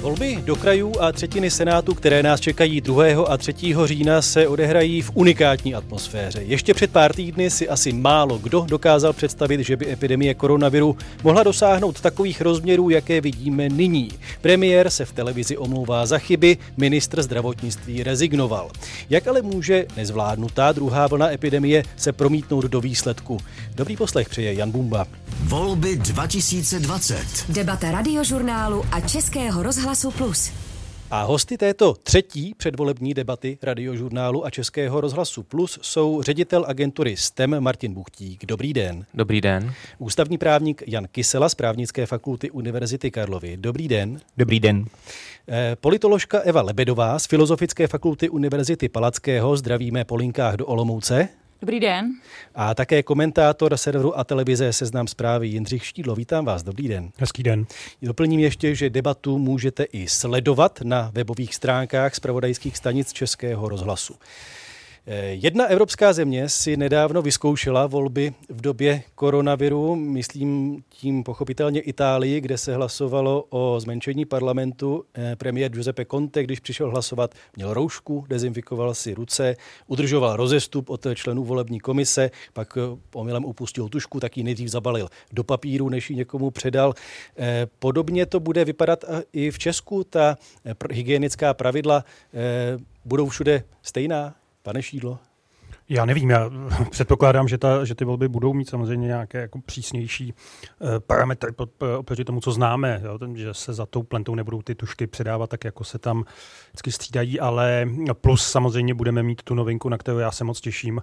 Volby do krajů a třetiny Senátu, které nás čekají 2. a 3. října, se odehrají v unikátní atmosféře. Ještě před pár týdny si asi málo kdo dokázal představit, že by epidemie koronaviru mohla dosáhnout takových rozměrů, jaké vidíme nyní. Premiér se v televizi omlouvá za chyby, ministr zdravotnictví rezignoval. Jak ale může nezvládnutá druhá vlna epidemie se promítnout do výsledku? Dobrý poslech přeje Jan Bumba. Volby 2020. Debata radiožurnálu a Českého rozhlasu Plus. A hosty této třetí předvolební debaty radiožurnálu a Českého rozhlasu Plus jsou ředitel agentury STEM Martin Buchtík. Dobrý den. Dobrý den. Ústavní právník Jan Kysela z právnické fakulty Univerzity Karlovy. Dobrý den. Dobrý den. Eh, politoložka Eva Lebedová z Filozofické fakulty Univerzity Palackého. Zdravíme po linkách do Olomouce. Dobrý den. A také komentátor serveru a televize Seznam zprávy Jindřich Štídlo. Vítám vás, dobrý den. Hezký den. Doplním ještě, že debatu můžete i sledovat na webových stránkách zpravodajských stanic Českého rozhlasu. Eh, jedna evropská země si nedávno vyzkoušela volby v době koronaviru, myslím tím pochopitelně Itálii, kde se hlasovalo o zmenšení parlamentu. Eh, premiér Giuseppe Conte, když přišel hlasovat, měl roušku, dezinfikoval si ruce, udržoval rozestup od členů volební komise, pak eh, omylem upustil tušku, tak ji nejdřív zabalil do papíru, než ji někomu předal. Podobně to bude vypadat i v Česku. Ta hygienická pravidla budou všude stejná? Pane Šídlo? Já nevím, já předpokládám, že, ta, že ty volby budou mít samozřejmě nějaké jako přísnější uh, parametry eh, oproti tomu, co známe, jo, ten, že se za tou plentou nebudou ty tušky předávat tak, jako se tam vždycky střídají, ale plus samozřejmě budeme mít tu novinku, na kterou já se moc těším,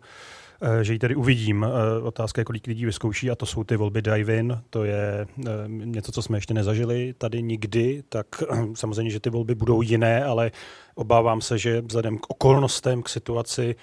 Eh, že ji tady uvidím. Eh, otázka je, kolik lidí vyzkouší a to jsou ty volby drive-in. To je eh, něco, co jsme ještě nezažili tady nikdy, tak samozřejmě, že ty volby budou jiné, ale obávám se, že vzhledem k okolnostem, k situaci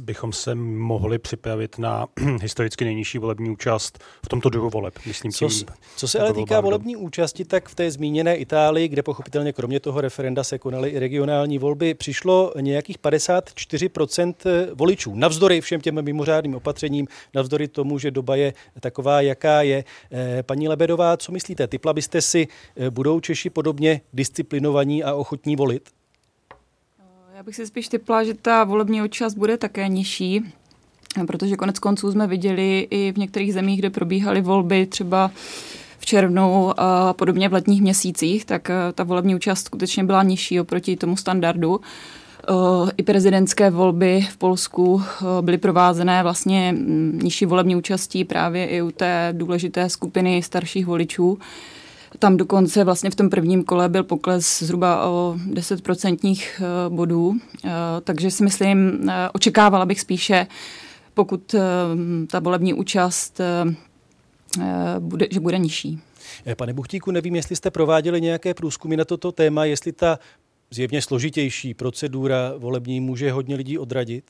bychom se mohli připravit na historicky nejnižší volební účast v tomto druhu voleb. Myslím, co, tím, co se ale týká volební účasti, tak v té zmíněné Itálii, kde pochopitelně kromě toho referenda se konaly i regionální volby, přišlo nějakých 54% voličů. Navzdory všem těm mimořádným opatřením, navzdory tomu, že doba je taková, jaká je. Eh, paní Lebedová, co myslíte? Typla byste si, eh, budou Češi podobně disciplinovaní a ochotní volit? Eh, já bych si spíš typla, že ta volební účast bude také nižší, protože konec konců jsme viděli i v některých zemích, kde probíhaly volby třeba v červnu a podobně v letních měsících, tak ta volební účast skutečně byla nižší oproti tomu standardu. Eh, i prezidentské volby v Polsku eh, byly provázené vlastně mm, nižší volební účastí právě i u té důležité skupiny starších voličů. Tam dokonce vlastně v tom prvním kole byl pokles zhruba o 10% eh, bodů, takže si myslím, očekávala bych spíše, pokud ta volební účast bude, že bude nižší. Pane Buchtíku, nevím, jestli jste prováděli nějaké průzkumy na toto téma, jestli ta zjevně složitější procedura volební může hodně lidí odradit?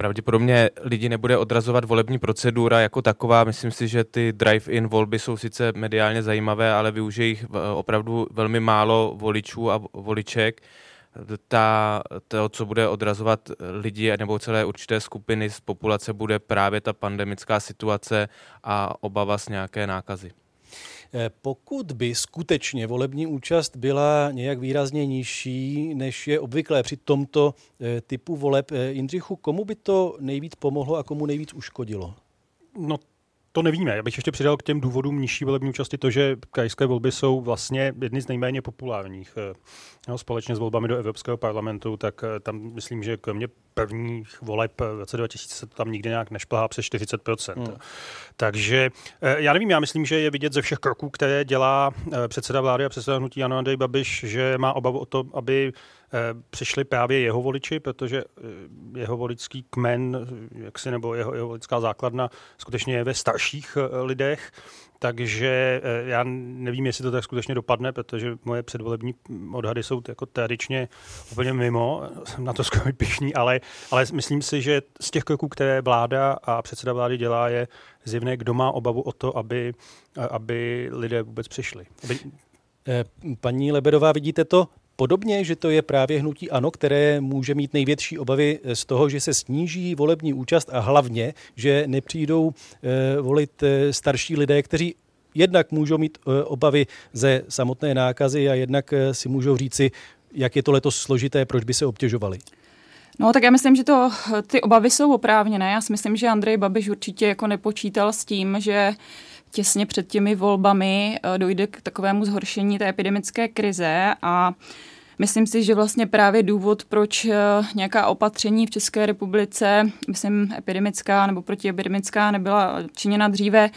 Pravděpodobně lidi nebude odrazovat volební procedura jako taková. Myslím si, že ty drive-in volby jsou sice mediálně zajímavé, ale využije jich eh, opravdu velmi málo voličů a voliček. Ta, to, co bude odrazovat lidi nebo celé určité skupiny z populace, bude právě ta pandemická situace a obava z nějaké nákazy. Eh, pokud by skutečně volební účast byla nějak výrazně nižší, než je obvyklé při tomto eh, typu voleb, eh, Jindřichu, komu by to nejvíc pomohlo a komu nejvíc uškodilo? No to nevíme. Já bych ještě přidal k těm důvodům nižší volební účasti to, že krajské volby jsou vlastně jedny z nejméně populárních. No, společně s volbami do Evropského parlamentu, tak tam myslím, že kromě prvních voleb v roce 2000 se tam nikdy nějak nešplhá přes 40%. Hmm. Takže já nevím, já myslím, že je vidět ze všech kroků, které dělá předseda vlády a předseda hnutí Jano Andrej Babiš, že má obavu o to, aby přišli právě jeho voliči, protože jeho volický kmen, jaksi, nebo jeho, jeho volická základna skutečně je ve starších lidech. Takže eh, já nevím, jestli to tak skutečně dopadne, protože moje předvolební odhady jsou jako tradičně úplně mimo, jsem na to skoro pišný, ale, ale myslím si, že z těch kroků, které vláda a předseda vlády dělá, je zjevné, kdo má obavu o to, aby, aby lidé vůbec přišli. Aby... Eh, paní Lebedová, vidíte to podobně, že to je právě hnutí ANO, které může mít největší obavy z toho, že se sníží volební účast a hlavně, že nepřijdou eh, volit eh, starší lidé, kteří jednak můžou mít obavy ze samotné nákazy a jednak si můžou říci, jak je to letos složité, proč by se obtěžovali. No tak já myslím, že to, ty obavy jsou oprávněné. Já si myslím, že Andrej Babiš určitě jako nepočítal s tím, že těsně před těmi volbami eh, dojde k takovému zhoršení té epidemické krize a Myslím si, že vlastně právě důvod, proč eh, nějaká opatření v České republice, myslím epidemická nebo protiepidemická, nebyla činěna dříve,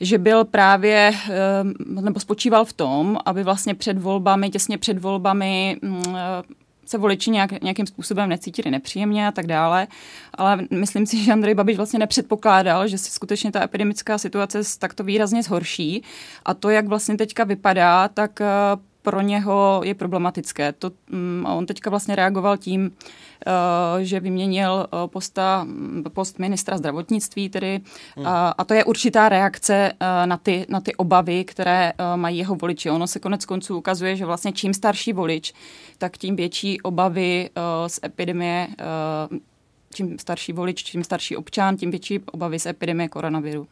že byl právě, eh, nebo spočíval v tom, aby vlastně před volbami, těsně před volbami mm, se voliči nějak, nějakým způsobem necítili nepříjemně a tak dále. Ale myslím si, že Andrej Babiš vlastně nepředpokládal, že si skutečně ta epidemická situace takto výrazně zhorší. A to, jak vlastně teďka vypadá, tak eh, pro něho je problematické. To, um, on teďka vlastně reagoval tím, uh, že vyměnil uh, posta, post ministra zdravotnictví tedy, hmm. uh, a to je určitá reakce uh, na, ty, na ty obavy, které uh, mají jeho voliči. Ono se konec konců ukazuje, že vlastně čím starší volič, tak tím větší obavy uh, z epidemie uh, čím starší volič, čím starší občan, tím větší obavy z epidemie koronaviru.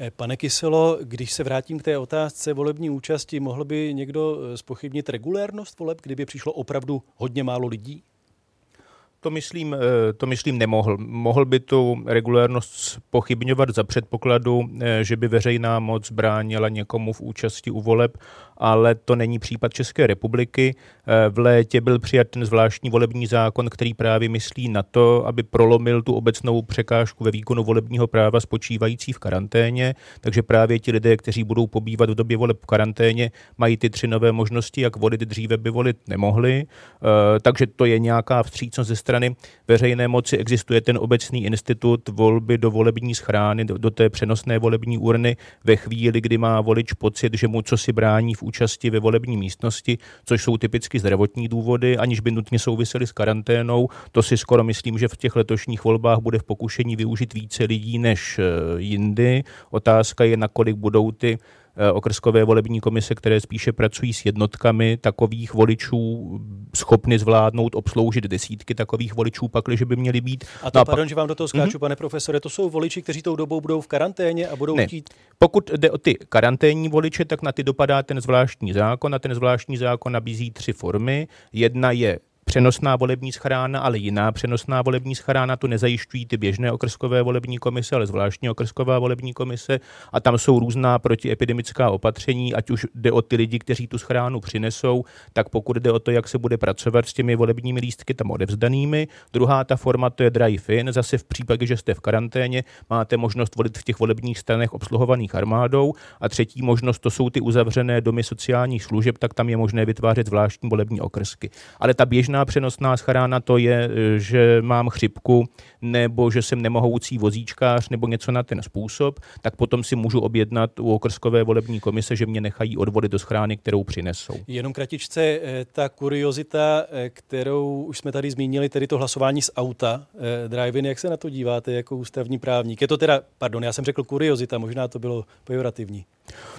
Eh, pane Kyselo, když se vrátím k té otázce volební účasti, mohl by někdo spochybnit eh, regulérnost voleb, kdyby přišlo opravdu hodně málo lidí? To myslím, eh, to myslím nemohl. Mohl by tu regulérnost pochybňovat za předpokladu, že by veřejná moc bránila někomu v účasti u voleb ale to není případ České republiky. Eh, v létě byl přijat ten zvláštní volební zákon, který právě myslí na to, aby prolomil tu obecnou překážku ve výkonu volebního práva spočívající v karanténě, takže právě ti lidé, kteří budou pobývat v době voleb v karanténě, mají ty tři nové možnosti, jak volit dříve by volit nemohli, eh, takže to je nějaká vstřícnost ze strany veřejné moci. Existuje ten obecný institut volby do volební schrány, do, té přenosné volební urny ve chvíli, kdy má volič pocit, že mu co si brání v účasti ve volební místnosti, což jsou typicky zdravotní důvody, aniž by nutně souvisely s karanténou. To si skoro myslím, že v těch letošních volbách bude v pokušení využít více lidí než eh, jindy. Otázka je, nakolik budou ty okrskové volební komise, které spíše pracují s jednotkami takových voličů, schopny zvládnout, obsloužit desítky takových voličů, pakliže by měli být. A to, no pardon, pak... že vám do toho skáču, mm-hmm. pane profesore, to jsou voliči, kteří tou dobou budou v karanténě a budou ne. chtít... Pokud jde o ty karanténní voliče, tak na ty dopadá ten zvláštní zákon a ten zvláštní zákon nabízí tři formy. Jedna je přenosná volební schrána, ale jiná přenosná volební schrána, tu nezajišťují ty běžné okrskové volební komise, ale zvláštní okrsková volební komise a tam jsou různá protiepidemická opatření, ať už jde o ty lidi, kteří tu schránu přinesou, tak pokud jde o to, jak se bude pracovat s těmi volebními lístky tam odevzdanými. Druhá ta forma to je drive-in, zase v případě, že jste v karanténě, máte možnost volit v těch volebních stranech obsluhovaných armádou a třetí možnost to jsou ty uzavřené domy sociálních služeb, tak tam je možné vytvářet zvláštní volební okrsky. Ale ta běžná přenosná scharána to je, e, že mám chřipku nebo že jsem nemohoucí vozíčkář nebo něco na ten způsob, tak potom si můžu objednat u okrskové volební komise, že mě nechají odvody do schrány, kterou přinesou. Jenom kratičce, e, ta kuriozita, e, kterou už jsme tady zmínili, tedy to hlasování z auta, drive-in, jak se na to díváte jako ústavní právník? Je to teda, pardon, já jsem řekl kuriozita, možná to bylo pejorativní.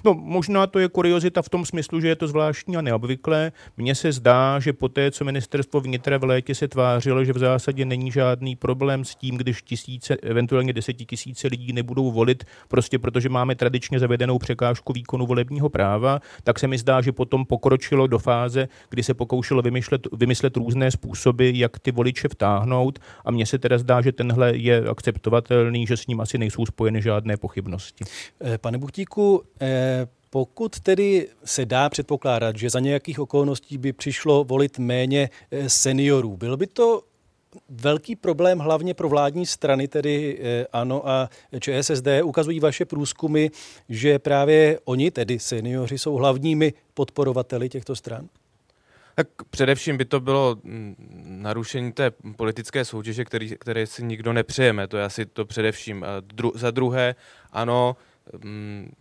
No, možná to je kuriozita v tom smyslu, že je to zvláštní a neobvyklé. Mně se zdá, že po té, co ministerstvo vnitra v létě se tvářilo, že v zásadě není žádný problém s tím, když tisíce, eventuálně desetitisíce lidí nebudou volit, prostě protože máme tradičně zavedenou překážku výkonu volebního práva, tak se mi zdá, že potom pokročilo do fáze, kdy se pokoušelo vymyslet, vymyslet různé způsoby, jak ty voliče vtáhnout. A mně se teda zdá, že tenhle je akceptovatelný, že s ním asi nejsou spojeny žádné pochybnosti. Eh, pane Buchtíku, pokud tedy se dá předpokládat, že za nějakých okolností by přišlo volit méně eh, seniorů, byl by to velký problém hlavně pro vládní strany, tedy eh, ANO a ČSSD. Ukazují vaše průzkumy, že právě oni, tedy seniori, jsou hlavními podporovateli těchto stran? Tak především by to bylo mm, narušení té politické soutěže, který, které si nikdo nepřejeme. To je asi to především. Dru, za druhé, ano, mm,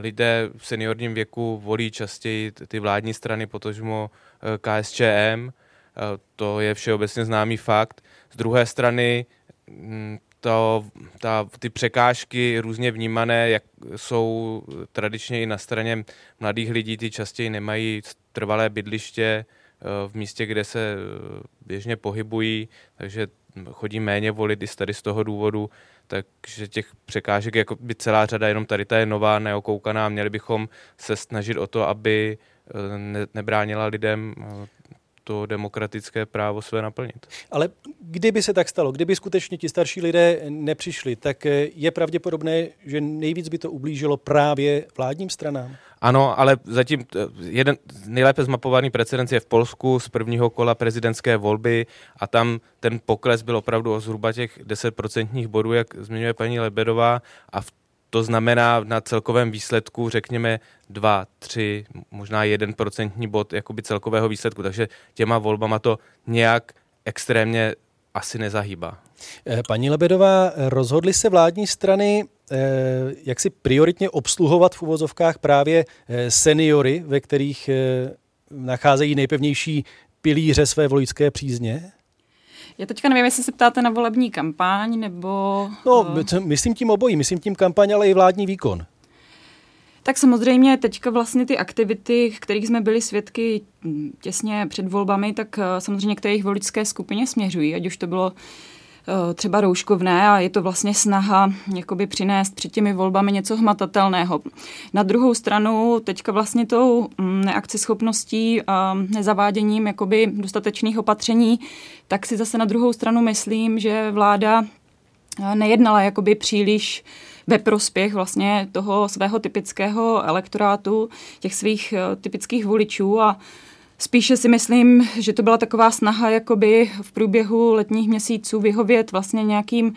lidé v seniorním věku volí častěji ty vládní strany, potažmo eh, KSČM, eh, to je všeobecně známý fakt. Z druhé strany mm, to, ta, ty překážky různě vnímané, jak jsou tradičně i na straně mladých lidí, ty častěji nemají trvalé bydliště eh, v místě, kde se běžně pohybují, takže chodí méně volit i tady z toho důvodu takže těch překážek jako by celá řada, jenom tady ta je nová, neokoukaná, měli bychom se snažit o to, aby ne, nebránila lidem to demokratické právo své naplnit. Ale kdyby se tak stalo, kdyby skutečně ti starší lidé nepřišli, tak je pravděpodobné, že nejvíc by to ublížilo právě vládním stranám? Ano, ale zatím eh, jeden nejlépe zmapovaný precedens je v Polsku z prvního kola prezidentské volby a tam ten pokles byl opravdu o zhruba těch 10% bodů, jak zmiňuje paní Lebedová a v to znamená na celkovém výsledku, řekněme, 2, 3, možná 1 procentní bod jakoby celkového výsledku. Takže těma volbama to nějak extrémně asi nezahýbá. Eh, paní Lebedová, rozhodly se vládní strany eh, jak si prioritně obsluhovat v uvozovkách právě eh, seniory, ve kterých nacházejí nejpevnější pilíře své voličské přízně? Já teďka nevím, jestli se ptáte na volební kampaň, nebo... No, myslím tím obojí, myslím tím kampaň, ale i vládní výkon. Tak samozřejmě teďka vlastně ty aktivity, kterých jsme byli svědky těsně před volbami, tak samozřejmě k té jejich voličské skupině směřují, ať už to bylo Eh, třeba rouškovné a je to vlastně snaha jakoby přinést před těmi volbami něco hmatatelného. Na druhou stranu teďka vlastně tou mm, neakceschopností a nezaváděním jakoby dostatečných opatření, tak si zase na druhou stranu myslím, že vláda eh, nejednala jakoby příliš ve prospěch vlastně toho svého typického elektorátu, těch svých eh, typických voličů a Spíše si myslím, že to byla taková snaha jakoby v průběhu letních měsíců vyhovět vlastně nějakým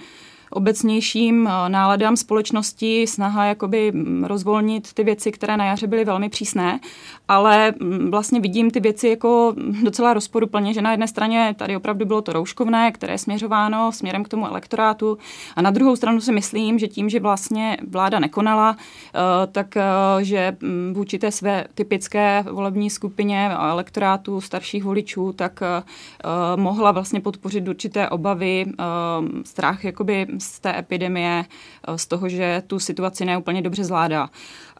obecnějším eh, náladám společnosti, snaha jakoby mm, rozvolnit ty věci, které na jaře byly velmi přísné, ale mm, vlastně vidím ty věci jako docela rozporuplně, že na jedné straně tady opravdu bylo to rouškovné, které je směřováno směrem k tomu elektorátu a na druhou stranu si myslím, že tím, že vlastně vláda nekonala, eh, tak eh, že mm, vůči té své typické volební skupině elektorátu starších voličů, tak mohla vlastně podpořit určité obavy, strach jakoby z té epidemie, eh, z toho, že tu situaci neúplně dobře zvládá.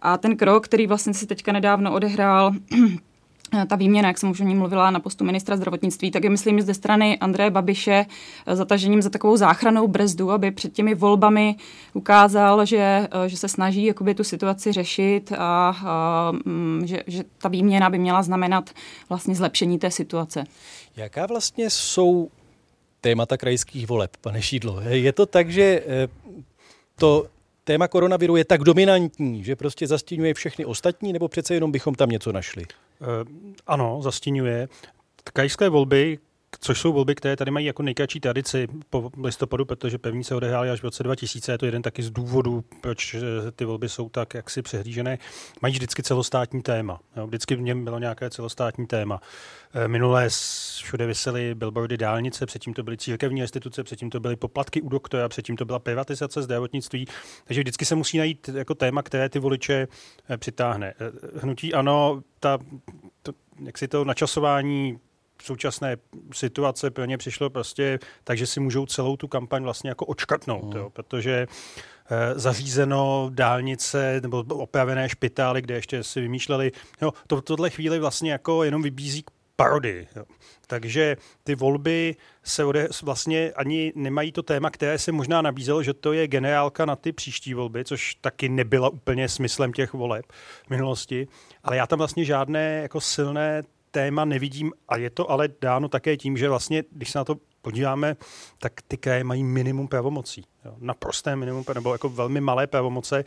A ten krok, který vlastně si teďka nedávno odehrál, eh, ta výměna, jak jsem už o ní mluvila na postu ministra zdravotnictví, tak je myslím ze strany Andreje Babiše eh, zatažením za takovou záchranou brzdu, aby před těmi volbami ukázal, že, že se snaží jakoby tu situaci řešit a, a mm, že, že ta výměna by měla znamenat vlastně zlepšení té situace. Jaká vlastně jsou témata krajských voleb, pane Šídlo. Je to tak, že eh, to téma koronaviru je tak dominantní, že prostě zastínuje všechny ostatní, nebo přece jenom bychom tam něco našli? Uh, ano, zastínuje. Krajské volby, což jsou volby, které tady mají jako nejkratší tradici po listopadu, protože pevní se odehrály až v roce 2000. Je to jeden taky z důvodů, proč eh, ty volby jsou tak jaksi přehlížené. Mají vždycky celostátní téma. Jo, vždycky v něm bylo nějaké celostátní téma. Eh, minulé všude vysely billboardy dálnice, předtím to byly církevní instituce, předtím to byly poplatky u doktora, předtím to byla privatizace zdravotnictví. Takže vždycky se musí najít jako téma, které ty voliče eh, přitáhne. Hnutí ano, ta, to, jak si to načasování současné situace pro ně přišlo prostě tak, že si můžou celou tu kampaň vlastně jako očkrtnout, mm. jo, protože eh, zařízeno dálnice nebo opravené špitály, kde ještě si vymýšleli, jo, to tohle chvíli vlastně jako jenom vybízí k parodii. Jo. Takže ty volby se ode, vlastně ani nemají to téma, které se možná nabízelo, že to je generálka na ty příští volby, což taky nebyla úplně smyslem těch voleb v minulosti. Ale já tam vlastně žádné jako silné téma nevidím a je to ale dáno také tím, že vlastně, když se na to podíváme, tak ty kraje mají minimum pravomocí. Jo, naprosté minimum, nebo jako velmi malé pravomoce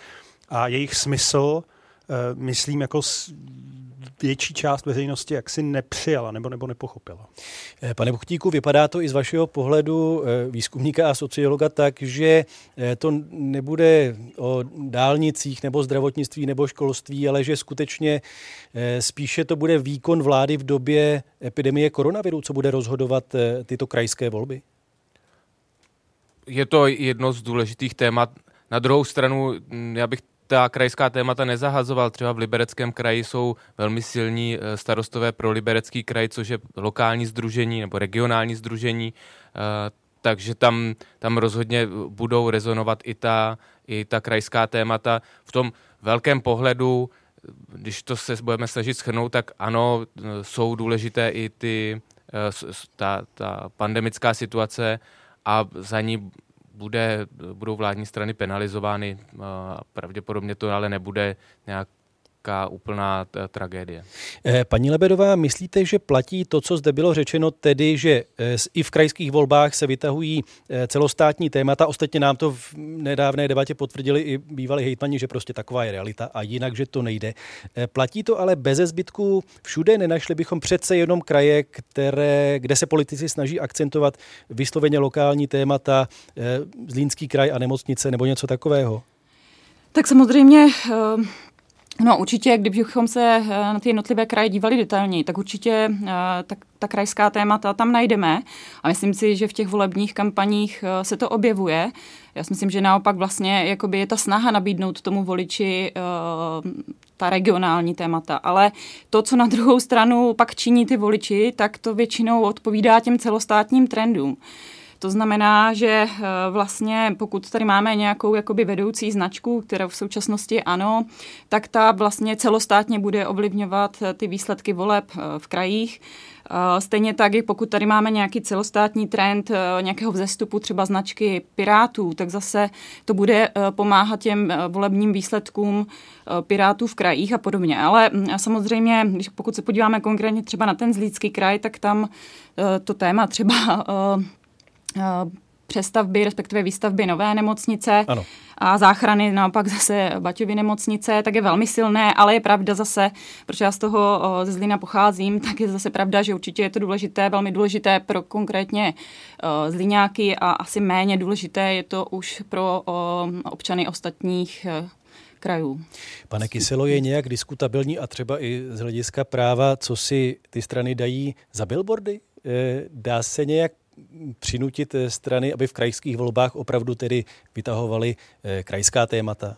a jejich smysl, myslím, jako větší část veřejnosti jaksi nepřijala nebo, nebo nepochopila. Eh, pane Buchtíku, vypadá to i z vašeho pohledu eh, výzkumníka a sociologa tak, že eh, to nebude o dálnicích nebo zdravotnictví nebo školství, ale že skutečně spíše to bude výkon vlády v době epidemie koronaviru, co bude rozhodovat tyto krajské volby? Je to jedno z důležitých témat. Na druhou stranu, já bych ta krajská témata nezahazoval. Třeba v Libereckém kraji jsou velmi silní eh, starostové pro Liberecký kraj, což je lokální združení nebo regionální združení, eh, takže tam, tam rozhodně budou rezonovat i ta, i ta krajská témata. V tom velkém pohledu, když to se budeme snažit schrnout, tak ano, jsou důležité i ty, eh, ta, ta pandemická situace a za ní bude, budou vládní strany penalizovány. Pravděpodobně to ale nebude nějak nějaká úplná tragédie. Eh, paní Lebedová, myslíte, že platí to, co zde bylo řečeno, tedy, že eh, i v krajských volbách se vytahují eh, celostátní témata? Ostatně nám to v nedávné debatě potvrdili i bývalí hejtmani, že prostě taková je realita a jinak, že to nejde. Platí to ale bez zbytku všude? Nenašli bychom přece jenom kraje, které, kde se politici snaží akcentovat vysloveně lokální témata, Zlínský kraj a nemocnice nebo něco takového? Tak samozřejmě No určitě, kdybychom se eh, na ty jednotlivé kraje dívali detailněji, tak určitě eh, ta, ta krajská témata tam najdeme a myslím si, že v těch volebních kampaních eh, se to objevuje. Já si myslím, že naopak vlastně jakoby je ta snaha nabídnout tomu voliči ta regionální témata, ale to, co na druhou stranu pak činí ty voliči, tak to většinou odpovídá těm celostátním trendům. To znamená, že eh, vlastně pokud tady máme nějakou jakoby vedoucí značku, která v současnosti ano, tak ta vlastně celostátně bude ovlivňovat eh, ty výsledky voleb eh, v krajích. Stejně tak, i pokud tady máme nějaký celostátní trend nějakého vzestupu třeba značky Pirátů, tak zase to bude pomáhat těm volebním výsledkům Pirátů v krajích a podobně. Ale mm, samozřejmě, pokud se podíváme konkrétně třeba na ten Zlícký kraj, tak tam to téma třeba přestavby, respektive výstavby nové nemocnice ano. a záchrany naopak zase Baťovy nemocnice, tak je velmi silné, ale je pravda zase, protože já z toho eh, ze Zlína pocházím, tak je zase pravda, že určitě je to důležité, velmi důležité pro konkrétně uh, Zlíňáky a asi méně důležité je to už pro občany ostatních krajů. Pane Kyselo, je nějak diskutabilní a třeba i z hlediska práva, co si ty strany dají za billboardy? Dá se nějak přinutit eh, strany, aby v krajských volbách opravdu tedy vytahovali eh, krajská témata?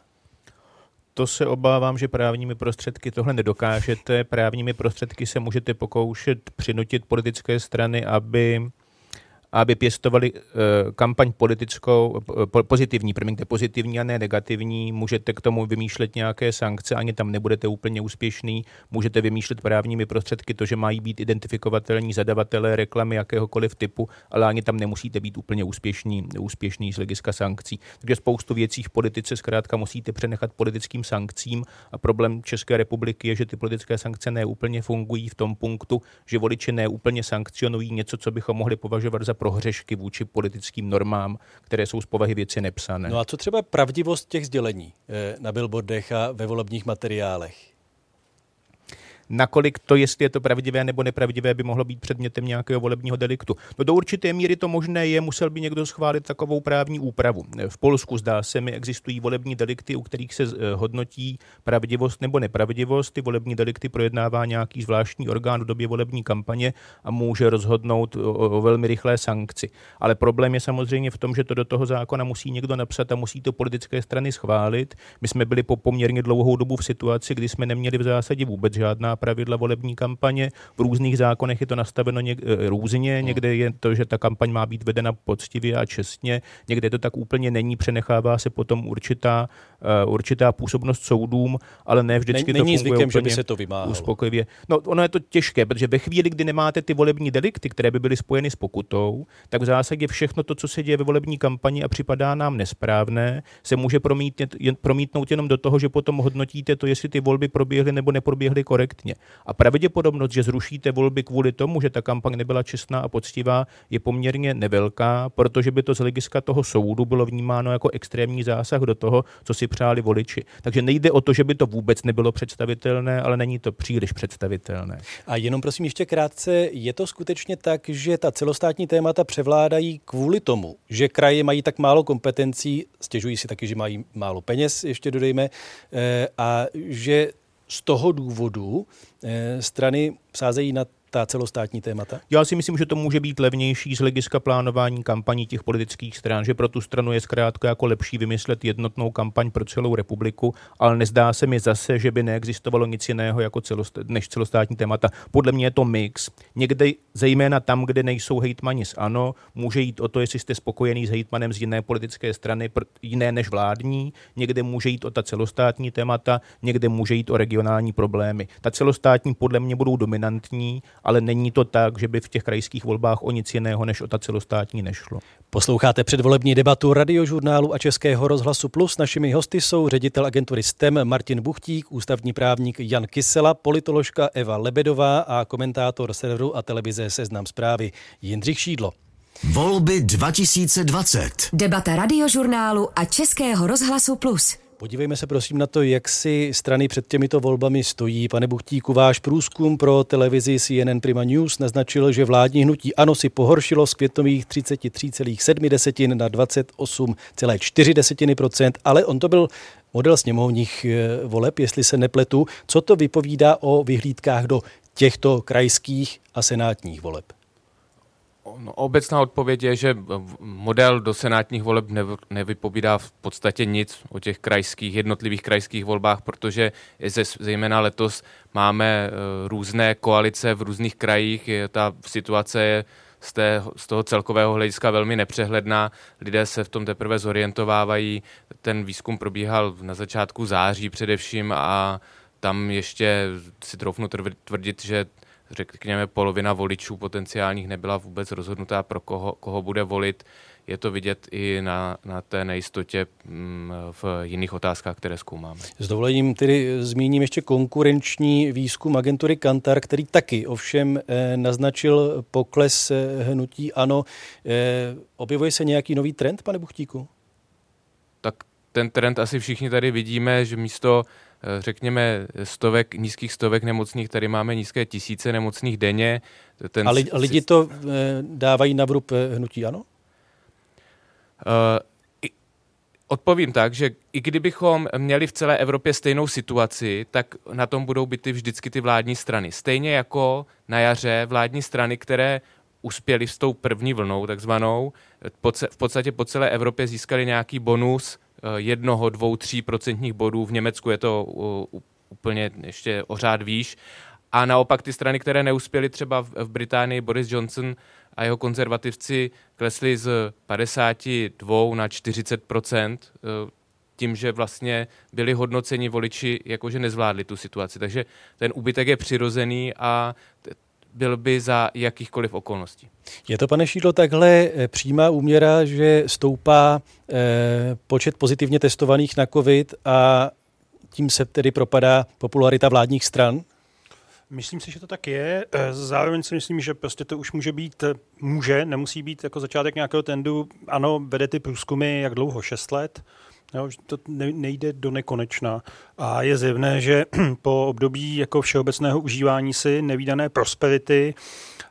To se obávám, že právními prostředky tohle nedokážete. Právními prostředky se můžete pokoušet přinutit politické strany, aby aby pěstovali uh, kampaň politickou, po, pozitivní, promiňte, pozitivní a ne negativní. Můžete k tomu vymýšlet nějaké sankce, ani tam nebudete úplně úspěšný. Můžete vymýšlet právními prostředky to, že mají být identifikovatelní zadavatelé reklamy jakéhokoliv typu, ale ani tam nemusíte být úplně úspěšný, úspěšný z hlediska sankcí. Takže spoustu věcí v politice zkrátka musíte přenechat politickým sankcím a problém České republiky je, že ty politické sankce neúplně fungují v tom punktu, že voliči neúplně sankcionují něco, co bychom mohli považovat za prohřešky vůči politickým normám, které jsou z povahy věci nepsané. No a co třeba pravdivost těch sdělení eh, na billboardech a ve volebních materiálech? Nakolik to, jestli je to pravdivé nebo nepravdivé, by mohlo být předmětem nějakého volebního deliktu. No do určité míry to možné je, musel by někdo schválit takovou právní úpravu. V Polsku zdá se mi existují volební delikty, u kterých se eh, hodnotí pravdivost nebo nepravdivost. Ty volební delikty projednává nějaký zvláštní orgán v době volební kampaně a může rozhodnout o, o velmi rychlé sankci. Ale problém je samozřejmě v tom, že to do toho zákona musí někdo napsat a musí to politické strany schválit. My jsme byli po poměrně dlouhou dobu v situaci, kdy jsme neměli v zásadě vůbec žádná pravidla volební kampaně. V různých zákonech je to nastaveno něk, eh, různě. Hmm. Někde je to, že ta kampaň má být vedena poctivě a čestně, někde to tak úplně není, přenechává se potom určitá, uh, určitá působnost soudům, ale ne vždycky není to funguje zvykem, že by se to vymáhalo. Uspokojivě. No, ono je to těžké, protože ve chvíli, kdy nemáte ty volební delikty, které by byly spojeny s pokutou, tak v zásadě všechno to, co se děje ve volební kampani a připadá nám nesprávné, se může promítnout, promítnout jenom do toho, že potom hodnotíte to, jestli ty volby proběhly nebo neproběhly korektně. A pravděpodobnost, že zrušíte volby kvůli tomu, že ta kampaň nebyla čestná a poctivá, je poměrně nevelká, protože by to z hlediska toho soudu bylo vnímáno jako extrémní zásah do toho, co si přáli voliči. Takže nejde o to, že by to vůbec nebylo představitelné, ale není to příliš představitelné. A jenom prosím ještě krátce, je to skutečně tak, že ta celostátní témata převládají kvůli tomu, že kraje mají tak málo kompetencí, stěžují si taky, že mají málo peněz, ještě dodejme, eh, a že z toho důvodu eh, strany sázejí na ta celostátní témata? Já si myslím, že to může být levnější z hlediska plánování kampaní těch politických stran, že pro tu stranu je zkrátka jako lepší vymyslet jednotnou kampaň pro celou republiku, ale nezdá se mi zase, že by neexistovalo nic jiného jako celost, než celostátní témata. Podle mě je to mix. Někde, zejména tam, kde nejsou hejtmani z ANO, může jít o to, jestli jste spokojený s hejtmanem z jiné politické strany, jiné než vládní, někde může jít o ta celostátní témata, někde může jít o regionální problémy. Ta celostátní podle mě budou dominantní ale není to tak, že by v těch krajských volbách o nic jiného než o ta celostátní nešlo. Posloucháte předvolební debatu radiožurnálu a Českého rozhlasu Plus. Našimi hosty jsou ředitel agentury STEM Martin Buchtík, ústavní právník Jan Kysela, politoložka Eva Lebedová a komentátor serveru a televize Seznam zprávy Jindřich Šídlo. Volby 2020. Debata radiožurnálu a Českého rozhlasu Plus. Podívejme se prosím na to, jak si strany před těmito volbami stojí. Pane Buchtíku, váš průzkum pro televizi CNN Prima News naznačil, že vládní hnutí ANO si pohoršilo z květnových 33,7 na 28,4% ale on to byl model sněmovních eh, voleb, jestli se nepletu. Co to vypovídá o vyhlídkách do těchto krajských a senátních voleb? No, obecná odpověď je, že model do senátních voleb nevypovídá v podstatě nic o těch krajských, jednotlivých krajských volbách, protože zejména letos máme e, různé koalice v různých krajích. Ta situace je z, té, z toho celkového hlediska velmi nepřehledná. Lidé se v tom teprve zorientovávají. Ten výzkum probíhal na začátku září především a tam ještě si troufnu tvrdit, že řekněme, polovina voličů potenciálních nebyla vůbec rozhodnutá, pro koho, koho bude volit. Je to vidět i na, na té nejistotě mm, v jiných otázkách, které zkoumáme. S dovolením tedy zmíním ještě konkurenční výzkum agentury Kantar, který taky ovšem eh, naznačil pokles eh, hnutí ANO. Eh, objevuje se nějaký nový trend, pane Buchtíku? Tak ten trend asi všichni tady vidíme, že místo řekněme, stovek, nízkých stovek nemocných, tady máme nízké tisíce nemocných denně. Ten a lidi to eh, dávají na vrub eh, hnutí, ano? Uh, Odpovím tak, že i kdybychom měli v celé Evropě stejnou situaci, tak na tom budou byty vždycky ty vládní strany. Stejně jako na jaře vládní strany, které uspěly s tou první vlnou, takzvanou, v podstatě po celé Evropě získali nějaký bonus Eh, jednoho, dvou, tří procentních bodů. V Německu je to úplně ještě o řád výš. A naopak ty strany, které neuspěly třeba v Británii, Boris Johnson a jeho konzervativci klesli z 52 na 40 eh, tím, že vlastně byli hodnoceni voliči, jakože nezvládli tu situaci. Takže ten úbytek je přirozený a byl by za jakýchkoliv okolností. Je to, pane Šídlo, takhle eh, přímá úměra, že stoupá eh, počet pozitivně testovaných na COVID a tím se tedy propadá popularita vládních stran? Myslím si, že to tak je. Eh, zároveň si myslím, že prostě to už může být, může, nemusí být jako začátek nějakého tendu. Ano, vede ty průzkumy, jak dlouho, 6 let. Jo, to nejde do nekonečna. A je zjevné, že po období jako všeobecného užívání si nevýdané prosperity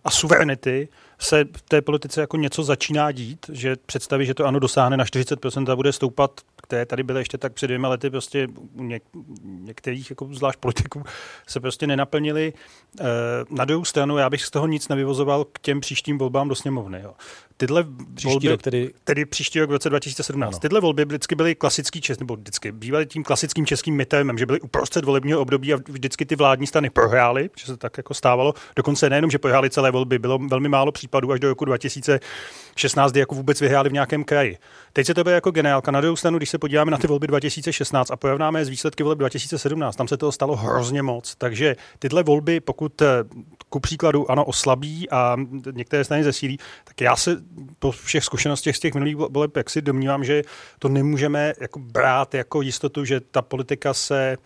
a suverenity se v té politice jako něco začíná dít, že představí, že to ano dosáhne na 40% a bude stoupat, které tady byly ještě tak před dvěma lety, prostě u něk- některých jako zvlášť politiků se prostě nenaplnili. E, na druhou stranu já bych z toho nic nevyvozoval k těm příštím volbám do sněmovny. Jo tyhle příští volby, rok tedy... tedy příští rok v roce 2017, ano. tyhle volby vždycky byly klasický český, nebo vždycky bývaly tím klasickým českým mitem, že byly uprostřed volebního období a vždycky ty vládní strany prohrály, že se tak jako stávalo. Dokonce nejenom, že prohrály celé volby, bylo velmi málo případů až do roku 2016, kdy jako vůbec vyhráli v nějakém kraji. Teď se to bude jako generálka. Na druhou stranu, když se podíváme na ty volby 2016 a porovnáme z výsledky voleb 2017, tam se toho stalo hrozně moc. Takže tyhle volby, pokud eh, ku příkladu ano oslabí a některé strany zesílí, tak já se po všech zkušenostech z těch minulých voleb jak si domnívám, že to nemůžeme jako brát jako jistotu, že ta politika se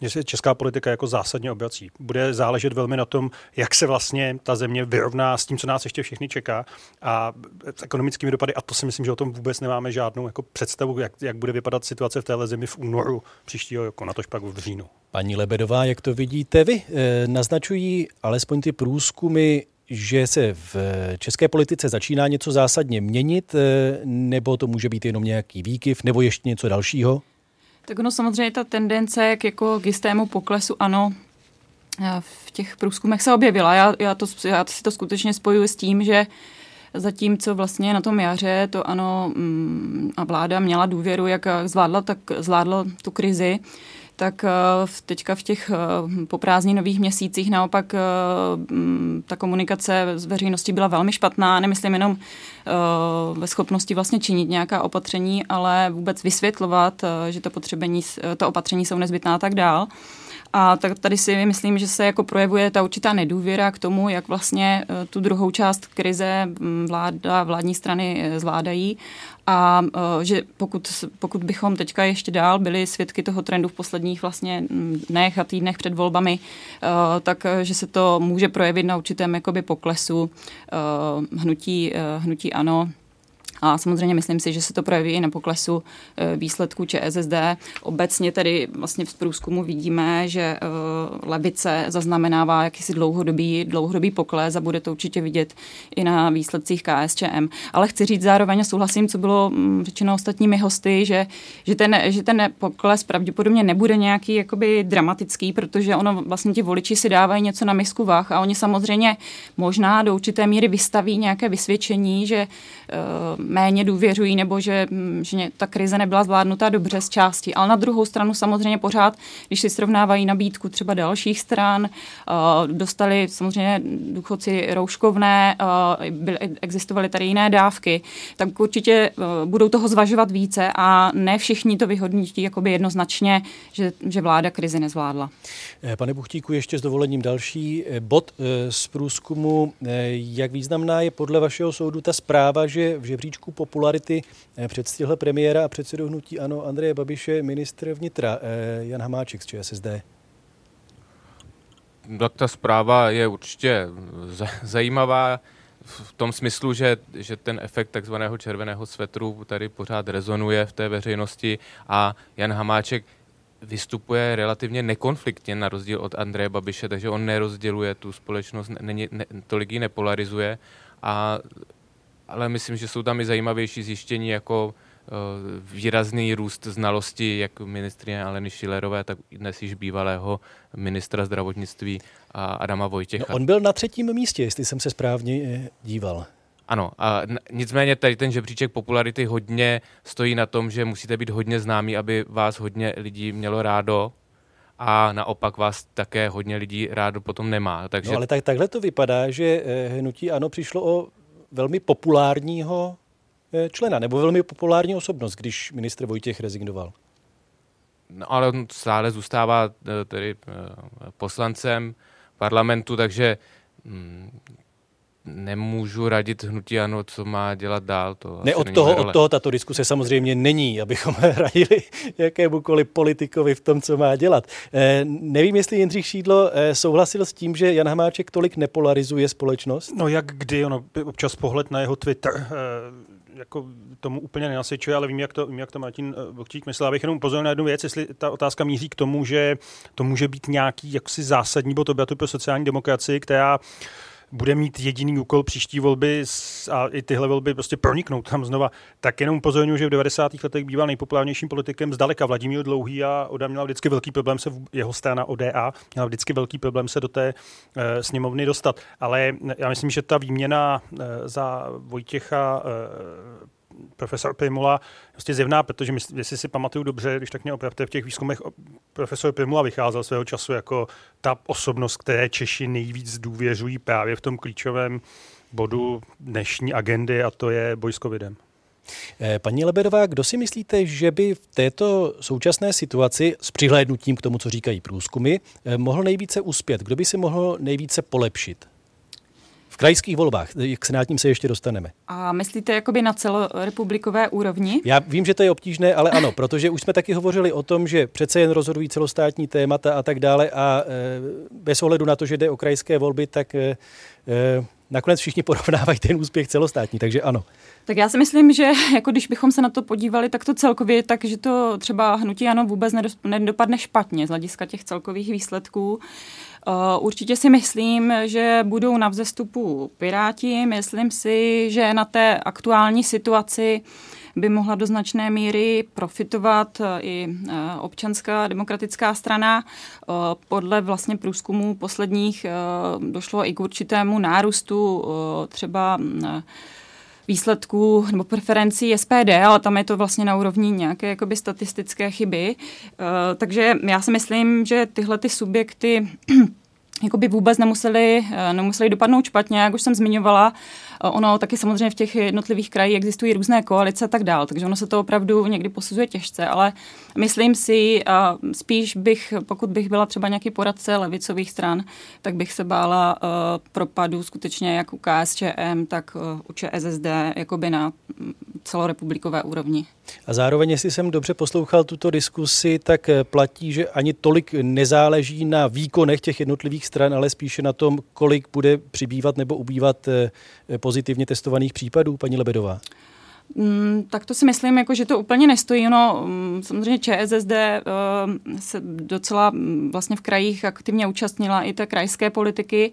že se česká politika jako zásadně obrací. Bude záležet velmi na tom, jak se vlastně ta země vyrovná s tím, co nás ještě všechny čeká a s ekonomickými dopady. A to si myslím, že o tom vůbec nemáme žádnou jako představu, jak, jak bude vypadat situace v téhle zemi v únoru příštího roku, na tož pak v říjnu. Paní Lebedová, jak to vidíte vy? E, naznačují alespoň ty průzkumy že se v české politice začíná něco zásadně měnit, e, nebo to může být jenom nějaký výkyv, nebo ještě něco dalšího? Tak ono samozřejmě ta tendence jak jako k jistému poklesu, ano, v těch průzkumech se objevila. Já, já, to, já si to skutečně spojuji s tím, že zatímco vlastně na tom jaře to ano mm, a vláda měla důvěru, jak zvládla, tak zvládla tu krizi, tak eh, teďka v těch eh, poprázdninových měsících naopak eh, mm, ta komunikace s veřejností byla velmi špatná, nemyslím jenom ve schopnosti vlastně činit nějaká opatření, ale vůbec vysvětlovat, že to, potřebení, to opatření jsou nezbytná a tak dál. A tak tady si myslím, že se jako projevuje ta určitá nedůvěra k tomu, jak vlastně tu druhou část krize vláda, vládní strany zvládají a že pokud, pokud bychom teďka ještě dál byli svědky toho trendu v posledních vlastně dnech a týdnech před volbami, tak že se to může projevit na určitém jakoby poklesu hnutí, hnutí ano a samozřejmě myslím si, že se to projeví i na poklesu e, výsledků ČSSD. Obecně tedy vlastně v průzkumu vidíme, že e, levice zaznamenává jakýsi dlouhodobý, dlouhodobý pokles a bude to určitě vidět i na výsledcích KSČM. Ale chci říct zároveň, souhlasím, co bylo mm, řečeno ostatními hosty, že, že, ten, že ten pokles pravděpodobně nebude nějaký jakoby dramatický, protože ono vlastně ti voliči si dávají něco na misku vah a oni samozřejmě možná do určité míry vystaví nějaké vysvědčení, že uh, méně důvěřují nebo že, mm, že ta krize nebyla zvládnutá dobře z části. Ale na druhou stranu samozřejmě pořád, když si srovnávají nabídku třeba dalších stran, uh, dostali samozřejmě důchodci rouškovné, byly, existovaly tady jiné dávky, tak určitě uh, budou toho zvažovat více a ne všichni to vyhodnotí jakoby jednoznačně, že, že vláda krizi nezvládla. Eh, pane Buchtíku, ještě s dovolením další eh, bod eh, z průzkumu. Jak významná je podle vašeho soudu ta zpráva, že v žebříčku žebříčku popularity eh, předstihl premiéra a předsedu hnutí ANO Andreje Babiše ministr vnitra eh, Jan Hamáček z ČSSD. Tak ta zpráva je určitě zajímavá v tom smyslu, že, že ten efekt takzvaného červeného svetru tady pořád rezonuje v té veřejnosti a Jan Hamáček vystupuje relativně nekonfliktně na rozdíl od Andreje Babiše, takže on nerozděluje tu společnost, není, ne, tolik ji nepolarizuje a ale myslím, že jsou tam i zajímavější zjištění jako eh, výrazný růst znalosti jak ministrině Aleny Šilerové, tak dnes již bývalého ministra zdravotnictví Adama Vojtěcha. No, on byl na třetím místě, jestli jsem se správně eh, díval. Ano, a nicméně tady ten žebříček popularity hodně stojí na tom, že musíte být hodně známý, aby vás hodně lidí mělo rádo a naopak vás také hodně lidí rádo potom nemá. Takže... No ale tak, takhle to vypadá, že eh, hnutí ano přišlo o velmi populárního eh, člena, nebo velmi populární osobnost, když ministr Vojtěch rezignoval. No, ale on stále zůstává eh, tedy eh, poslancem parlamentu, takže mm, nemůžu radit hnutí ano, co má dělat dál. To ne, od toho, od toho tato diskuse samozřejmě není, abychom radili jakémukoliv politikovi v tom, co má dělat. Eh, nevím, jestli Jindřich Šídlo eh, souhlasil s tím, že Jan Hamáček tolik nepolarizuje společnost? No jak kdy, ono, občas pohled na jeho Twitter eh, jako tomu úplně nenasvědčuje, ale vím, jak to, vím, jak to Martin Bochtík myslel. Abych jenom upozornil na jednu věc, jestli ta otázka míří k tomu, že to může být nějaký jaksi zásadní bod obratu pro sociální demokracii, která bude mít jediný úkol příští volby a i tyhle volby prostě proniknout tam znova, tak jenom upozorňuji, že v 90. letech býval nejpopulárnějším politikem zdaleka Vladimír Dlouhý a Oda měla vždycky velký problém se, jeho strana ODA, měla vždycky velký problém se do té e, sněmovny dostat. Ale já myslím, že ta výměna e, za Vojtěcha e, profesor Primula prostě zjevná, protože my, jestli si pamatuju dobře, když tak mě opravte, v těch výzkumech profesor Primula vycházel svého času jako ta osobnost, které Češi nejvíc důvěřují právě v tom klíčovém bodu dnešní agendy a to je boj s covidem. Eh, paní Leberová, kdo si myslíte, že by v této současné situaci s přihlédnutím k tomu, co říkají průzkumy, eh, mohl nejvíce uspět? Kdo by si mohl nejvíce polepšit? Krajských volbách. K senátním se ještě dostaneme. A myslíte jakoby na celorepublikové úrovni? Já vím, že to je obtížné, ale ano, protože už jsme taky hovořili o tom, že přece jen rozhodují celostátní témata a tak dále a e, bez ohledu na to, že jde o krajské volby, tak e, e, nakonec všichni porovnávají ten úspěch celostátní, takže ano. Tak já si myslím, že jako když bychom se na to podívali, tak to celkově, takže to třeba hnutí ano vůbec nedopadne špatně z hlediska těch celkových výsledků. Eh, určitě si myslím, že budou na vzestupu Piráti. Myslím si, že na té aktuální situaci by mohla do značné míry profitovat eh, i eh, občanská demokratická strana. Podle vlastně průzkumů posledních došlo i k určitému nárůstu třeba výsledků nebo preferencí SPD, ale tam je to vlastně na úrovni nějaké jakoby statistické chyby. Takže já si myslím, že tyhle ty subjekty jakoby vůbec nemuseli, nemuseli dopadnout špatně, jak už jsem zmiňovala. Ono taky samozřejmě v těch jednotlivých krajích existují různé koalice a tak dál, takže ono se to opravdu někdy posuzuje těžce, ale myslím si, spíš bych, pokud bych byla třeba nějaký poradce levicových stran, tak bych se bála uh, propadu skutečně jak u KSČM, tak uh, u ČSSD, jakoby na celorepublikové úrovni. A zároveň, jestli jsem dobře poslouchal tuto diskusi, tak eh, platí, že ani tolik nezáleží na výkonech těch jednotlivých stran, ale spíše na tom, kolik bude přibývat nebo ubývat pozitivně testovaných případů, paní Lebedová? Mm, tak to si myslím, jako, že to úplně nestojí. No, mm, samozřejmě ČSSD uh, se docela mm, vlastně v krajích aktivně účastnila i té krajské politiky.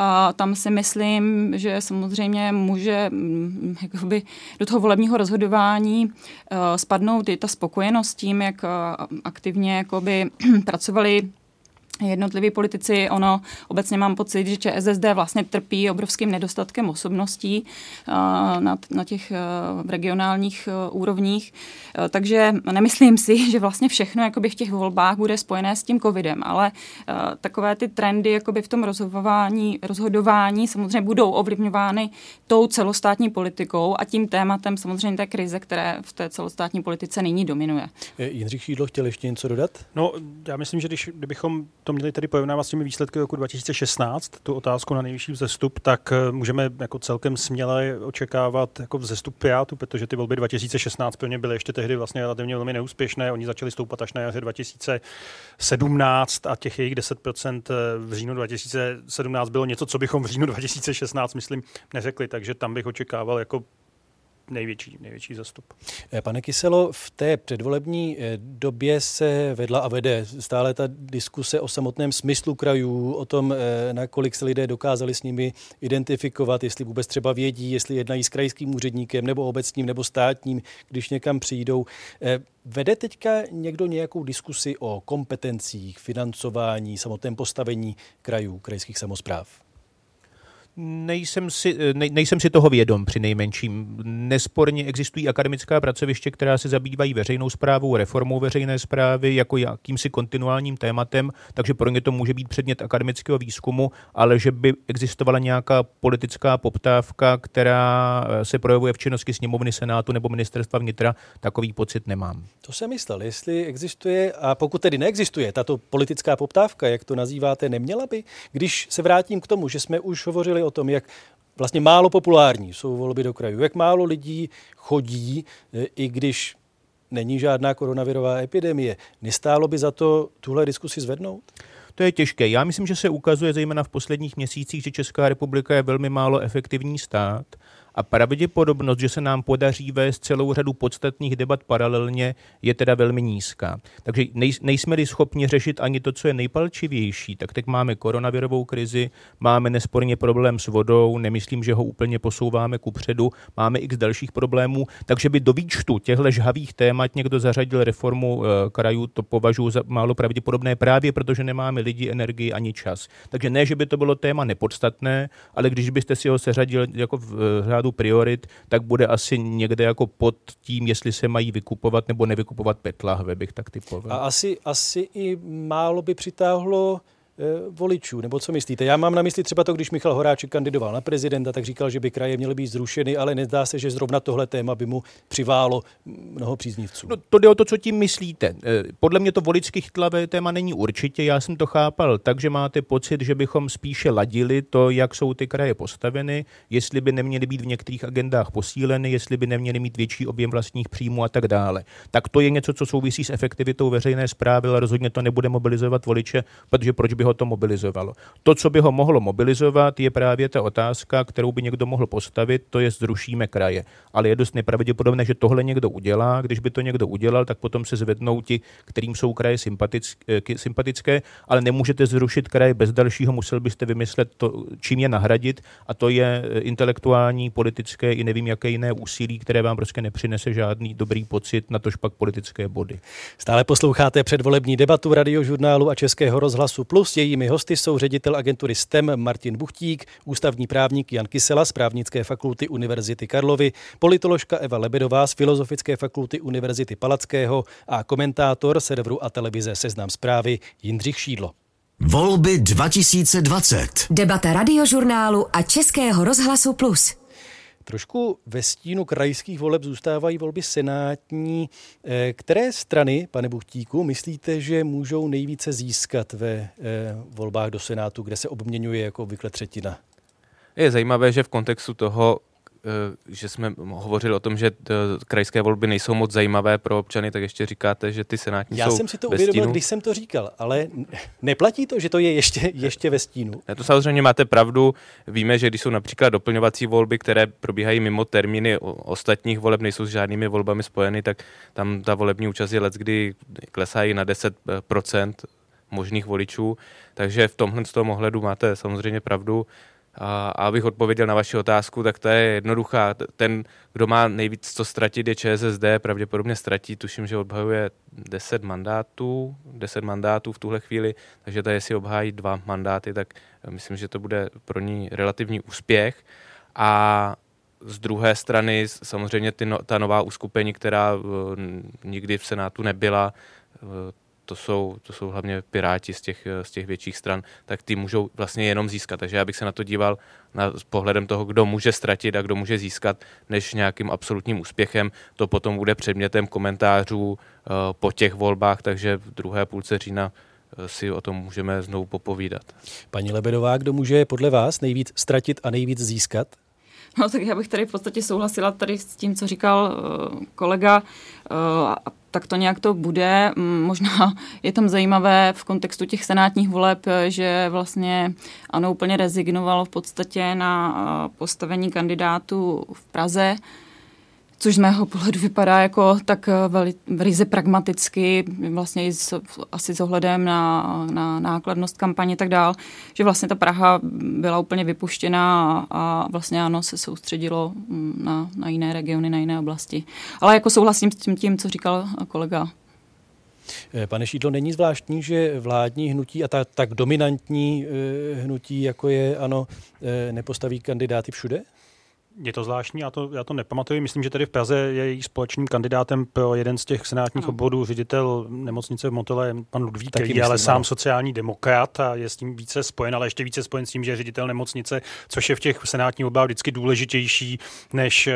A tam si myslím, že samozřejmě může jakoby, do toho volebního rozhodování uh, spadnout i ta spokojenost tím, jak uh, aktivně jakoby, pracovali jednotliví politici, ono obecně mám pocit, že ČSSD vlastně trpí obrovským nedostatkem osobností uh, na, na těch uh, regionálních uh, úrovních. Takže nemyslím si, že vlastně všechno jakoby v těch volbách bude spojené s tím covidem, ale takové ty trendy jakoby v tom rozhodování, rozhodování samozřejmě budou ovlivňovány tou celostátní politikou a tím tématem samozřejmě té krize, které v té celostátní politice nyní dominuje. Jindřich Šídlo chtěl ještě něco dodat? No, já myslím, že když, kdybychom to měli tady porovnávat s těmi výsledky roku 2016, tu otázku na nejvyšší vzestup, tak eh, můžeme jako celkem směle očekávat jako vzestup Pirátů, protože ty volby 2016 plně byly ještě tehdy vlastně relativně velmi neúspěšné. Oni začali stoupat až na jaře 2017 a těch jejich 10% eh, v říjnu 2017 bylo něco, co bychom v říjnu 2016, myslím, neřekli, takže tam bych očekával jako největší, největší zastup. Eh, pane Kyselo, v té předvolební eh, době se vedla a vede stále ta diskuse o samotném smyslu krajů, o tom, eh, na kolik se lidé dokázali s nimi identifikovat, jestli vůbec třeba vědí, jestli jednají s krajským úředníkem nebo obecním nebo státním, když někam přijdou. Vede teďka někdo nějakou diskusi o kompetencích, financování, samotném postavení krajů, krajských samozpráv? Nejsem si, ne, nejsem si toho vědom při nejmenším. Nesporně existují akademická pracoviště, která se zabývají veřejnou zprávou, reformou veřejné zprávy jako jakýmsi kontinuálním tématem, takže pro ně to může být předmět akademického výzkumu, ale že by existovala nějaká politická poptávka, která se projevuje v činnosti sněmovny, senátu nebo ministerstva vnitra, takový pocit nemám. To jsem myslel, jestli existuje, a pokud tedy neexistuje tato politická poptávka, jak to nazýváte, neměla by, když se vrátím k tomu, že jsme už hovořili o tom, jak vlastně málo populární jsou volby do krajů, jak málo lidí chodí, e, i když není žádná koronavirová epidemie. Nestálo by za to tuhle diskusi zvednout? To je těžké. Já myslím, že se ukazuje zejména v posledních měsících, že Česká republika je velmi málo efektivní stát a pravděpodobnost, že se nám podaří vést celou řadu podstatných debat paralelně, je teda velmi nízká. Takže nej, nejsme-li schopni řešit ani to, co je nejpalčivější, tak teď máme koronavirovou krizi, máme nesporně problém s vodou, nemyslím, že ho úplně posouváme ku předu, máme x dalších problémů, takže by do výčtu těchto žhavých témat někdo zařadil reformu e, krajů, to považuji za málo pravděpodobné právě protože nemáme lidi, energii ani čas. Takže ne, že by to bylo téma nepodstatné, ale když byste si ho seřadil jako v eh, řádu priorit, tak bude asi někde jako pod tím, jestli se mají vykupovat nebo nevykupovat petlahve, bych tak typoval. A asi, asi i málo by přitáhlo voličů, nebo co myslíte? Já mám na mysli třeba to, když Michal Horáček kandidoval na prezidenta, tak říkal, že by kraje měly být zrušeny, ale nezdá se, že zrovna tohle téma by mu přiválo mnoho příznivců. No, to jde o to, co tím myslíte. Eh, podle mě to voličsky chytlavé téma není určitě. Já jsem to chápal tak, že máte pocit, že bychom spíše ladili to, jak jsou ty kraje postaveny, jestli by neměly být v některých agendách posíleny, jestli by neměly mít větší objem vlastních příjmů a tak dále. Tak to je něco, co souvisí s efektivitou veřejné zprávy, ale rozhodně to nebude mobilizovat voliče, protože proč by ho to mobilizovalo. To, co by ho mohlo mobilizovat, je právě ta otázka, kterou by někdo mohl postavit, to je zrušíme kraje. Ale je dost nepravděpodobné, že tohle někdo udělá. Když by to někdo udělal, tak potom se zvednou ti, kterým jsou kraje sympatické, ale nemůžete zrušit kraje bez dalšího, musel byste vymyslet, to, čím je nahradit, a to je intelektuální, politické i nevím, jaké jiné úsilí, které vám prostě nepřinese žádný dobrý pocit, na tož pak politické body. Stále posloucháte předvolební debatu radiožurnálu a Českého rozhlasu Plus. Jejími hosty jsou ředitel agentury STEM Martin Buchtík, ústavní právník Jan Kysela z právnické fakulty Univerzity Karlovy, politoložka Eva Lebedová z Filozofické fakulty Univerzity Palackého a komentátor serveru a televize Seznam zprávy Jindřich Šídlo. Volby 2020. Debata radiožurnálu a Českého rozhlasu Plus. Trošku ve stínu krajských voleb zůstávají volby senátní. Eh, které strany, pane Buchtíku, myslíte, že můžou nejvíce získat ve eh, volbách do Senátu, kde se obměňuje jako obvykle třetina? Je zajímavé, že v kontextu toho, že jsme hovořili o tom, že eh, krajské volby nejsou moc zajímavé pro občany, tak ještě říkáte, že ty senátní Já jsou jsem si to uvědomil, když jsem to říkal, ale neplatí to, že to je ještě, ještě ve stínu. Ne, to samozřejmě máte pravdu. Víme, že když jsou například doplňovací volby, které probíhají mimo termíny ostatních voleb, nejsou s žádnými volbami spojeny, tak tam ta volební účast je let, kdy klesají na 10% možných voličů. Takže v tomhle z toho ohledu máte samozřejmě pravdu. A, abych odpověděl na vaši otázku, tak to je jednoduchá. Ten, kdo má nejvíc co ztratit, je ČSSD, pravděpodobně ztratí, tuším, že obhajuje 10 mandátů, 10 mandátů v tuhle chvíli, takže tady si obhájí dva mandáty, tak myslím, že to bude pro ní relativní úspěch. A z druhé strany samozřejmě ty no, ta nová uskupení, která uh, nikdy v Senátu nebyla, uh, to jsou, to jsou hlavně piráti z těch, z těch větších stran, tak ty můžou vlastně jenom získat. Takže já bych se na to díval na, s pohledem toho, kdo může ztratit a kdo může získat, než nějakým absolutním úspěchem. To potom bude předmětem komentářů uh, po těch volbách, takže v druhé půlce října eh, si o tom můžeme znovu popovídat. Paní Lebedová, kdo může podle vás nejvíc ztratit a nejvíc získat? No tak já bych tady v podstatě souhlasila tady s tím, co říkal uh, kolega. Uh, tak to nějak to bude. Možná je tam zajímavé v kontextu těch senátních voleb, že vlastně ano úplně rezignovalo v podstatě na uh, postavení kandidátů v Praze což z mého pohledu vypadá jako tak eh, veli, velice pragmaticky, vlastně i s, asi s ohledem na, na nákladnost kampaně tak dál, že vlastně ta Praha byla úplně vypuštěná a, a vlastně ano, se soustředilo mm, na, na jiné regiony, na jiné oblasti. Ale jako souhlasím s tím, tím co říkal kolega. Eh, pane Šídlo, není zvláštní, že vládní hnutí a ta, tak dominantní e, hnutí, jako je ano, nepostaví kandidáty všude? Je to zvláštní, já to, já to nepamatuji. Myslím, že tady v Praze je její společným kandidátem pro jeden z těch senátních obvodů ředitel nemocnice v Motole, pan Ludvík, který je ale sám sociální demokrat a je s tím více spojen, ale ještě více spojen s tím, že je ředitel nemocnice, což je v těch senátních obách vždycky důležitější než eh,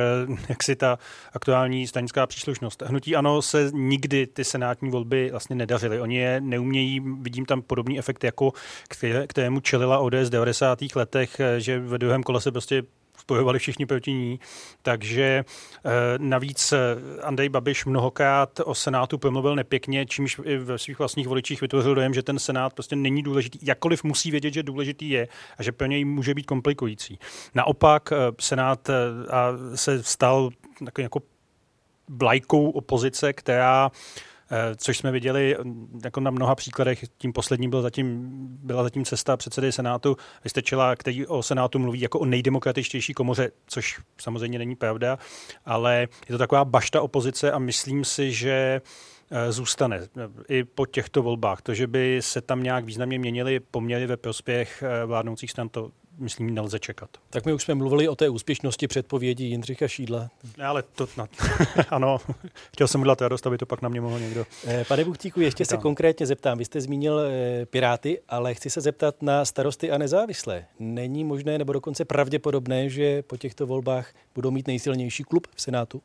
jak si ta aktuální stanická příslušnost. Hnutí ano se nikdy ty senátní volby vlastně nedařily. Oni je neumějí, vidím tam podobný efekt, jako kterému čelila ODS v 90. letech, eh, že ve druhém kole se prostě spojovali všichni proti ní. Takže eh, navíc eh, Andrej Babiš mnohokrát o Senátu promluvil nepěkně, čímž ve svých vlastních voličích vytvořil dojem, že ten Senát prostě není důležitý, jakkoliv musí vědět, že důležitý je a že pro něj může být komplikující. Naopak eh, Senát se stal jako vlajkou opozice, která Eh, což jsme viděli mm, jako na mnoha příkladech. Tím posledním byl zatím, byla zatím cesta předsedy Senátu Vystečila, který o Senátu mluví jako o nejdemokratičtější komoře, což samozřejmě není pravda, ale je to taková bašta opozice a myslím si, že eh, zůstane eh, i po těchto volbách. To, že by se tam nějak významně měnili poměry ve prospěch vládnoucích stran, to myslím, nelze čekat. Tak my už jsme mluvili o té úspěšnosti předpovědí Jindřicha Šídla. Ne, ale to, na, ano, chtěl jsem udělat radost, aby to pak na mě mohl někdo. Eh, pane Buchtíku, ještě se konkrétně zeptám. Vy jste zmínil eh, Piráty, ale chci se zeptat na starosty a nezávislé. Není možné nebo dokonce pravděpodobné, že po těchto volbách budou mít nejsilnější klub v Senátu?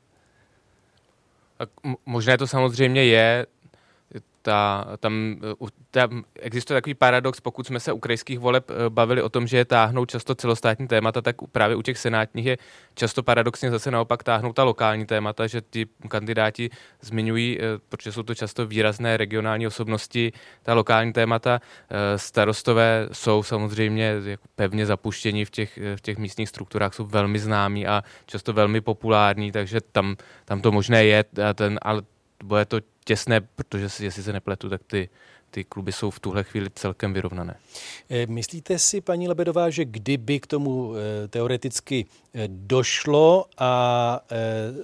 Tak možné to samozřejmě je ta, tam, tam existuje takový paradox, pokud jsme se u krajských voleb eh, bavili o tom, že je táhnou často celostátní témata, tak právě u těch senátních je často paradoxně zase naopak táhnou ta lokální témata, že ti kandidáti zmiňují, eh, protože jsou to často výrazné regionální osobnosti, ta lokální témata. Eh, starostové jsou samozřejmě pevně zapuštění v těch, v těch místních strukturách, jsou velmi známí a často velmi populární, takže tam, tam to možné je, ten, ale bude to těsné, protože si, jestli se nepletu, tak ty, ty kluby jsou v tuhle chvíli celkem vyrovnané. Eh, myslíte si, paní Lebedová, že kdyby k tomu eh, teoreticky eh, došlo a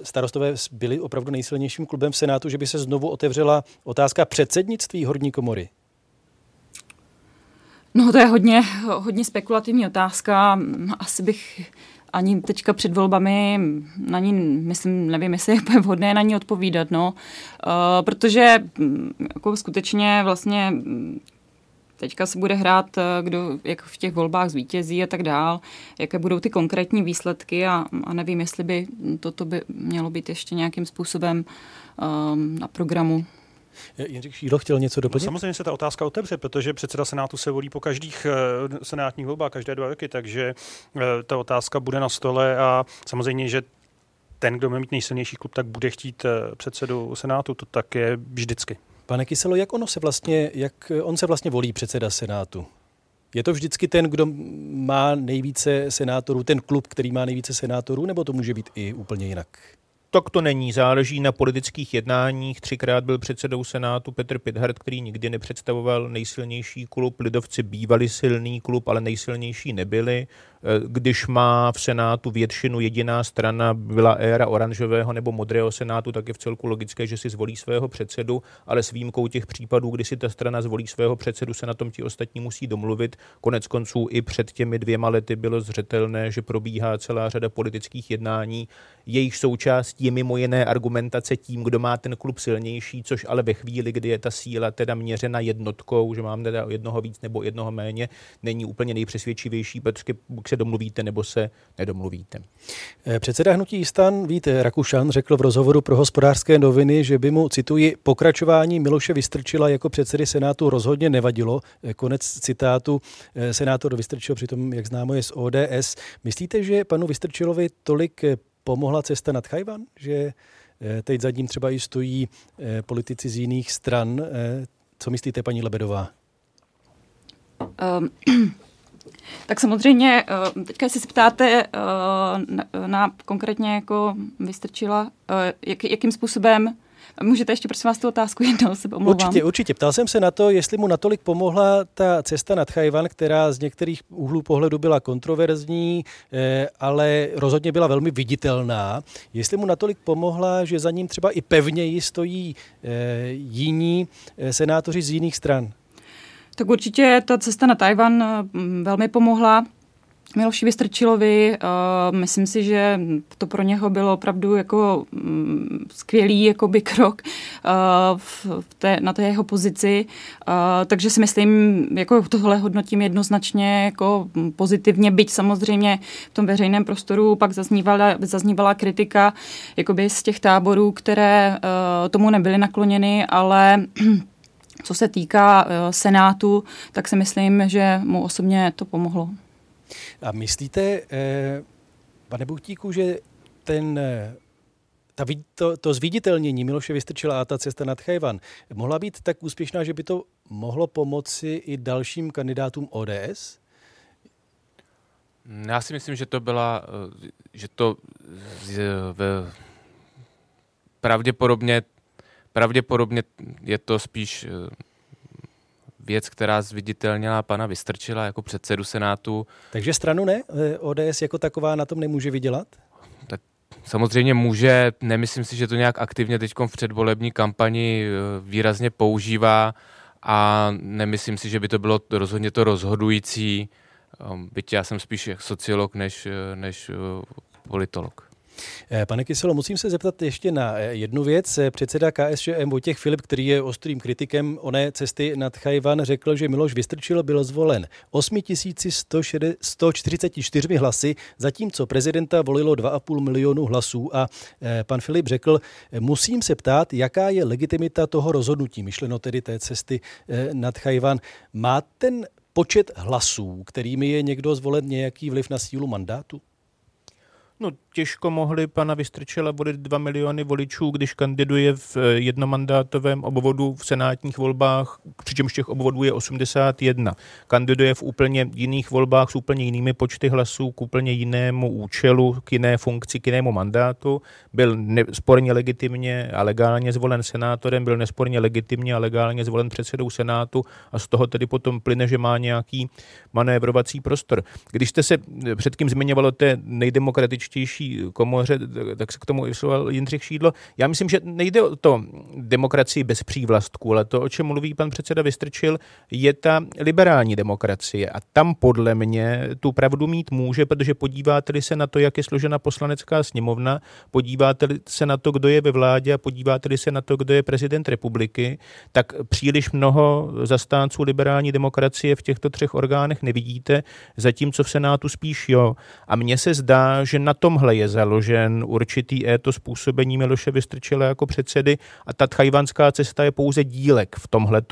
starostové byli opravdu nejsilnějším klubem v Senátu, že by se znovu otevřela otázka předsednictví horní komory? No to je hodně, hodně spekulativní otázka. Asi bych ani teďka před volbami na ní, myslím, nevím, jestli je vhodné na ní odpovídat, no. Uh, protože mm, jako skutečně vlastně mm, teďka se bude hrát, kdo jak v těch volbách zvítězí a tak dál, jaké budou ty konkrétní výsledky a, a nevím, jestli by toto by mělo být ještě nějakým způsobem um, na programu. Jindřich Šílo chtěl něco doplnit? No, samozřejmě se ta otázka otevře, protože předseda Senátu se volí po každých uh, senátních volbách, každé dva roky, takže uh, ta otázka bude na stole a samozřejmě, že ten, kdo bude mít nejsilnější klub, tak bude chtít předsedu Senátu, to tak je vždycky. Pane Kyselo, jak ono se vlastně, jak on se vlastně volí předseda Senátu? Je to vždycky ten, kdo má nejvíce senátorů, ten klub, který má nejvíce senátorů, nebo to může být i úplně jinak? Tak to není, záleží na politických jednáních. Třikrát byl předsedou Senátu Petr Pithart, který nikdy nepředstavoval nejsilnější klub. Lidovci bývali silný klub, ale nejsilnější nebyli. Eh, když má v Senátu většinu jediná strana, byla éra oranžového nebo modrého Senátu, tak je v celku logické, že si zvolí svého předsedu, ale s výjimkou těch případů, kdy si ta strana zvolí svého předsedu, se na tom ti ostatní musí domluvit. Konec konců i před těmi dvěma lety bylo zřetelné, že probíhá celá řada politických jednání. Jejich součástí je mimo jiné argumentace tím, kdo má ten klub silnější, což ale ve chvíli, kdy je ta síla teda měřena jednotkou, že mám teda jednoho víc nebo jednoho méně, není úplně nejpřesvědčivější, protože se domluvíte nebo se nedomluvíte. Eh, předseda hnutí stan Vít Rakušan řekl v rozhovoru pro hospodářské noviny, že by mu, cituji, pokračování Miloše Vystrčila jako předsedy Senátu rozhodně nevadilo. Eh, konec citátu. Eh, senátor Vystrčil přitom, jak známo, je z ODS. Myslíte, že panu Vystrčilovi tolik pomohla cesta nad Chajvan? Že teď za ním třeba i stojí politici z jiných stran. Co myslíte, paní Lebedová? Um, tak samozřejmě, eh, teďka si ptáte eh, na, na konkrétně jako vystrčila, eh, jak, jakým způsobem Můžete ještě prosím vás tu otázku jednou se omlouvám. Určitě, určitě. Ptal jsem se na to, jestli mu natolik pomohla ta cesta nad Chajvan, která z některých úhlů pohledu byla kontroverzní, ale rozhodně byla velmi viditelná. Jestli mu natolik pomohla, že za ním třeba i pevněji stojí jiní senátoři z jiných stran. Tak určitě ta cesta na Tajvan eh, velmi pomohla. Miloši Vystrčilovi, uh, myslím si, že to pro něho bylo opravdu jako um, skvělý jakoby krok uh, v té, na té jeho pozici, uh, takže si myslím, jako tohle hodnotím jednoznačně jako pozitivně, byť samozřejmě v tom veřejném prostoru pak zaznívala, zaznívala kritika jakoby z těch táborů, které uh, tomu nebyly nakloněny, ale co se týká eh, Senátu, tak si myslím, že mu osobně to pomohlo. A myslíte, eh, pane Buchtíku, že ten eh, ta, to, to zviditelnění Miloše Vystrčila a ta cesta nad Chajvan mohla být tak úspěšná, že by to mohlo pomoci i dalším kandidátům ODS? Já si myslím, že to byla, že to v, pravděpodobně Pravděpodobně je to spíš eh, věc, která zviditelnila pana Vystrčila jako předsedu Senátu. Takže stranu ne? Eh, ODS jako taková na tom nemůže vydělat? Tak samozřejmě může, nemyslím si, že to nějak aktivně teď v předvolební kampani eh, výrazně používá a nemyslím si, že by to bylo rozhodně to rozhodující, byť já jsem spíš sociolog než, než politolog. Eh, pane Kyselo, musím se zeptat ještě na eh, jednu věc. Eh, předseda KSČM Vojtěch Filip, který je ostrým kritikem oné cesty nad Chajvan, řekl, že Miloš Vystrčil byl zvolen 8144 hlasy, zatímco prezidenta volilo 2,5 milionu hlasů a pan Filip řekl, musím se ptát, jaká je legitimita toho rozhodnutí, myšleno tedy té cesty nad Chajvan. Má ten počet hlasů, kterými je někdo zvolen nějaký vliv na sílu mandátu? No, těžko mohli pana Vystrčela volit 2 miliony voličů, když kandiduje v eh, jednomandátovém obvodu v senátních volbách, přičemž těch obvodů je 81. Kandiduje v úplně jiných volbách s úplně jinými počty hlasů, k úplně jinému účelu, k jiné funkci, k jinému mandátu. Byl nesporně legitimně a legálně zvolen senátorem, byl nesporně legitimně a legálně zvolen předsedou senátu a z toho tedy potom plyne, že má nějaký manévrovací prostor. Když jste se předtím zmiňovalo té nejdemokratičtější nejdůležitější komoře, tak se k tomu vysloval Jindřich Šídlo. Já myslím, že nejde o to demokracii bez přívlastků, ale to, o čem mluví pan předseda Vystrčil, je ta liberální demokracie. A tam podle mě tu pravdu mít může, protože podíváte se na to, jak je složena poslanecká sněmovna, podíváte se na to, kdo je ve vládě a podíváte se na to, kdo je prezident republiky, tak příliš mnoho zastánců liberální demokracie v těchto třech orgánech nevidíte, zatímco v Senátu spíš jo. A mně se zdá, že na tomhle je založen určitý éto způsobení Miloše Vystrčila jako předsedy a ta tchajvanská cesta je pouze dílek v tomhle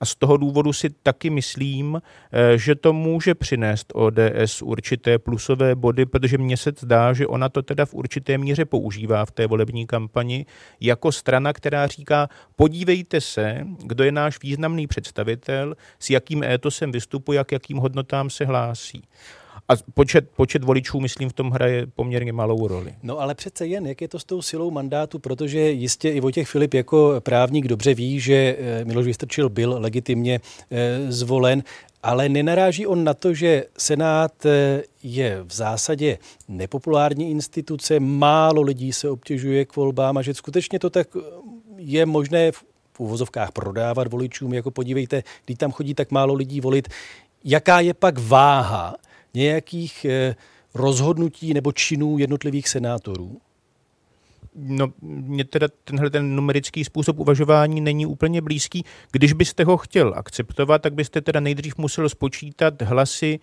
a z toho důvodu si taky myslím, eh, že to může přinést ODS určité plusové body, protože mně se zdá, že ona to teda v určité míře používá v té volební kampani jako strana, která říká, podívejte se, kdo je náš významný představitel, s jakým étosem vystupuje, k jakým hodnotám se hlásí. A počet, počet voličů, myslím, v tom hraje poměrně malou roli. No ale přece jen, jak je to s tou silou mandátu, protože jistě i Vojtěch Filip jako právník dobře ví, že eh, Miloš Vystrčil byl legitimně eh, zvolen, ale nenaráží on na to, že Senát eh, je v zásadě nepopulární instituce, málo lidí se obtěžuje k volbám a že skutečně to tak je možné v uvozovkách prodávat voličům, jako podívejte, když tam chodí tak málo lidí volit, jaká je pak váha nějakých eh, rozhodnutí nebo činů jednotlivých senátorů? No, mně teda tenhle ten numerický způsob uvažování není úplně blízký. Když byste ho chtěl akceptovat, tak byste teda nejdřív musel spočítat hlasy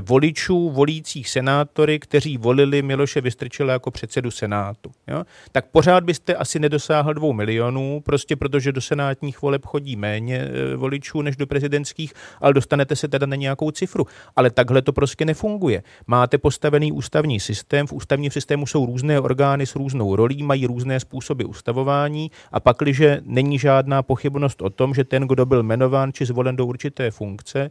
voličů volících senátory, kteří volili Miloše Vystrčila jako předsedu Senátu. Jo? Tak pořád byste asi nedosáhl dvou milionů, prostě protože do senátních voleb chodí méně eh, voličů než do prezidentských, ale dostanete se teda na nějakou cifru. Ale takhle to prostě nefunguje. Máte postavený ústavní systém, v ústavním systému jsou různé orgány s různou rolí, mají různé způsoby ustavování a pakliže není žádná pochybnost o tom, že ten, kdo byl jmenován či zvolen do určité funkce, Eh,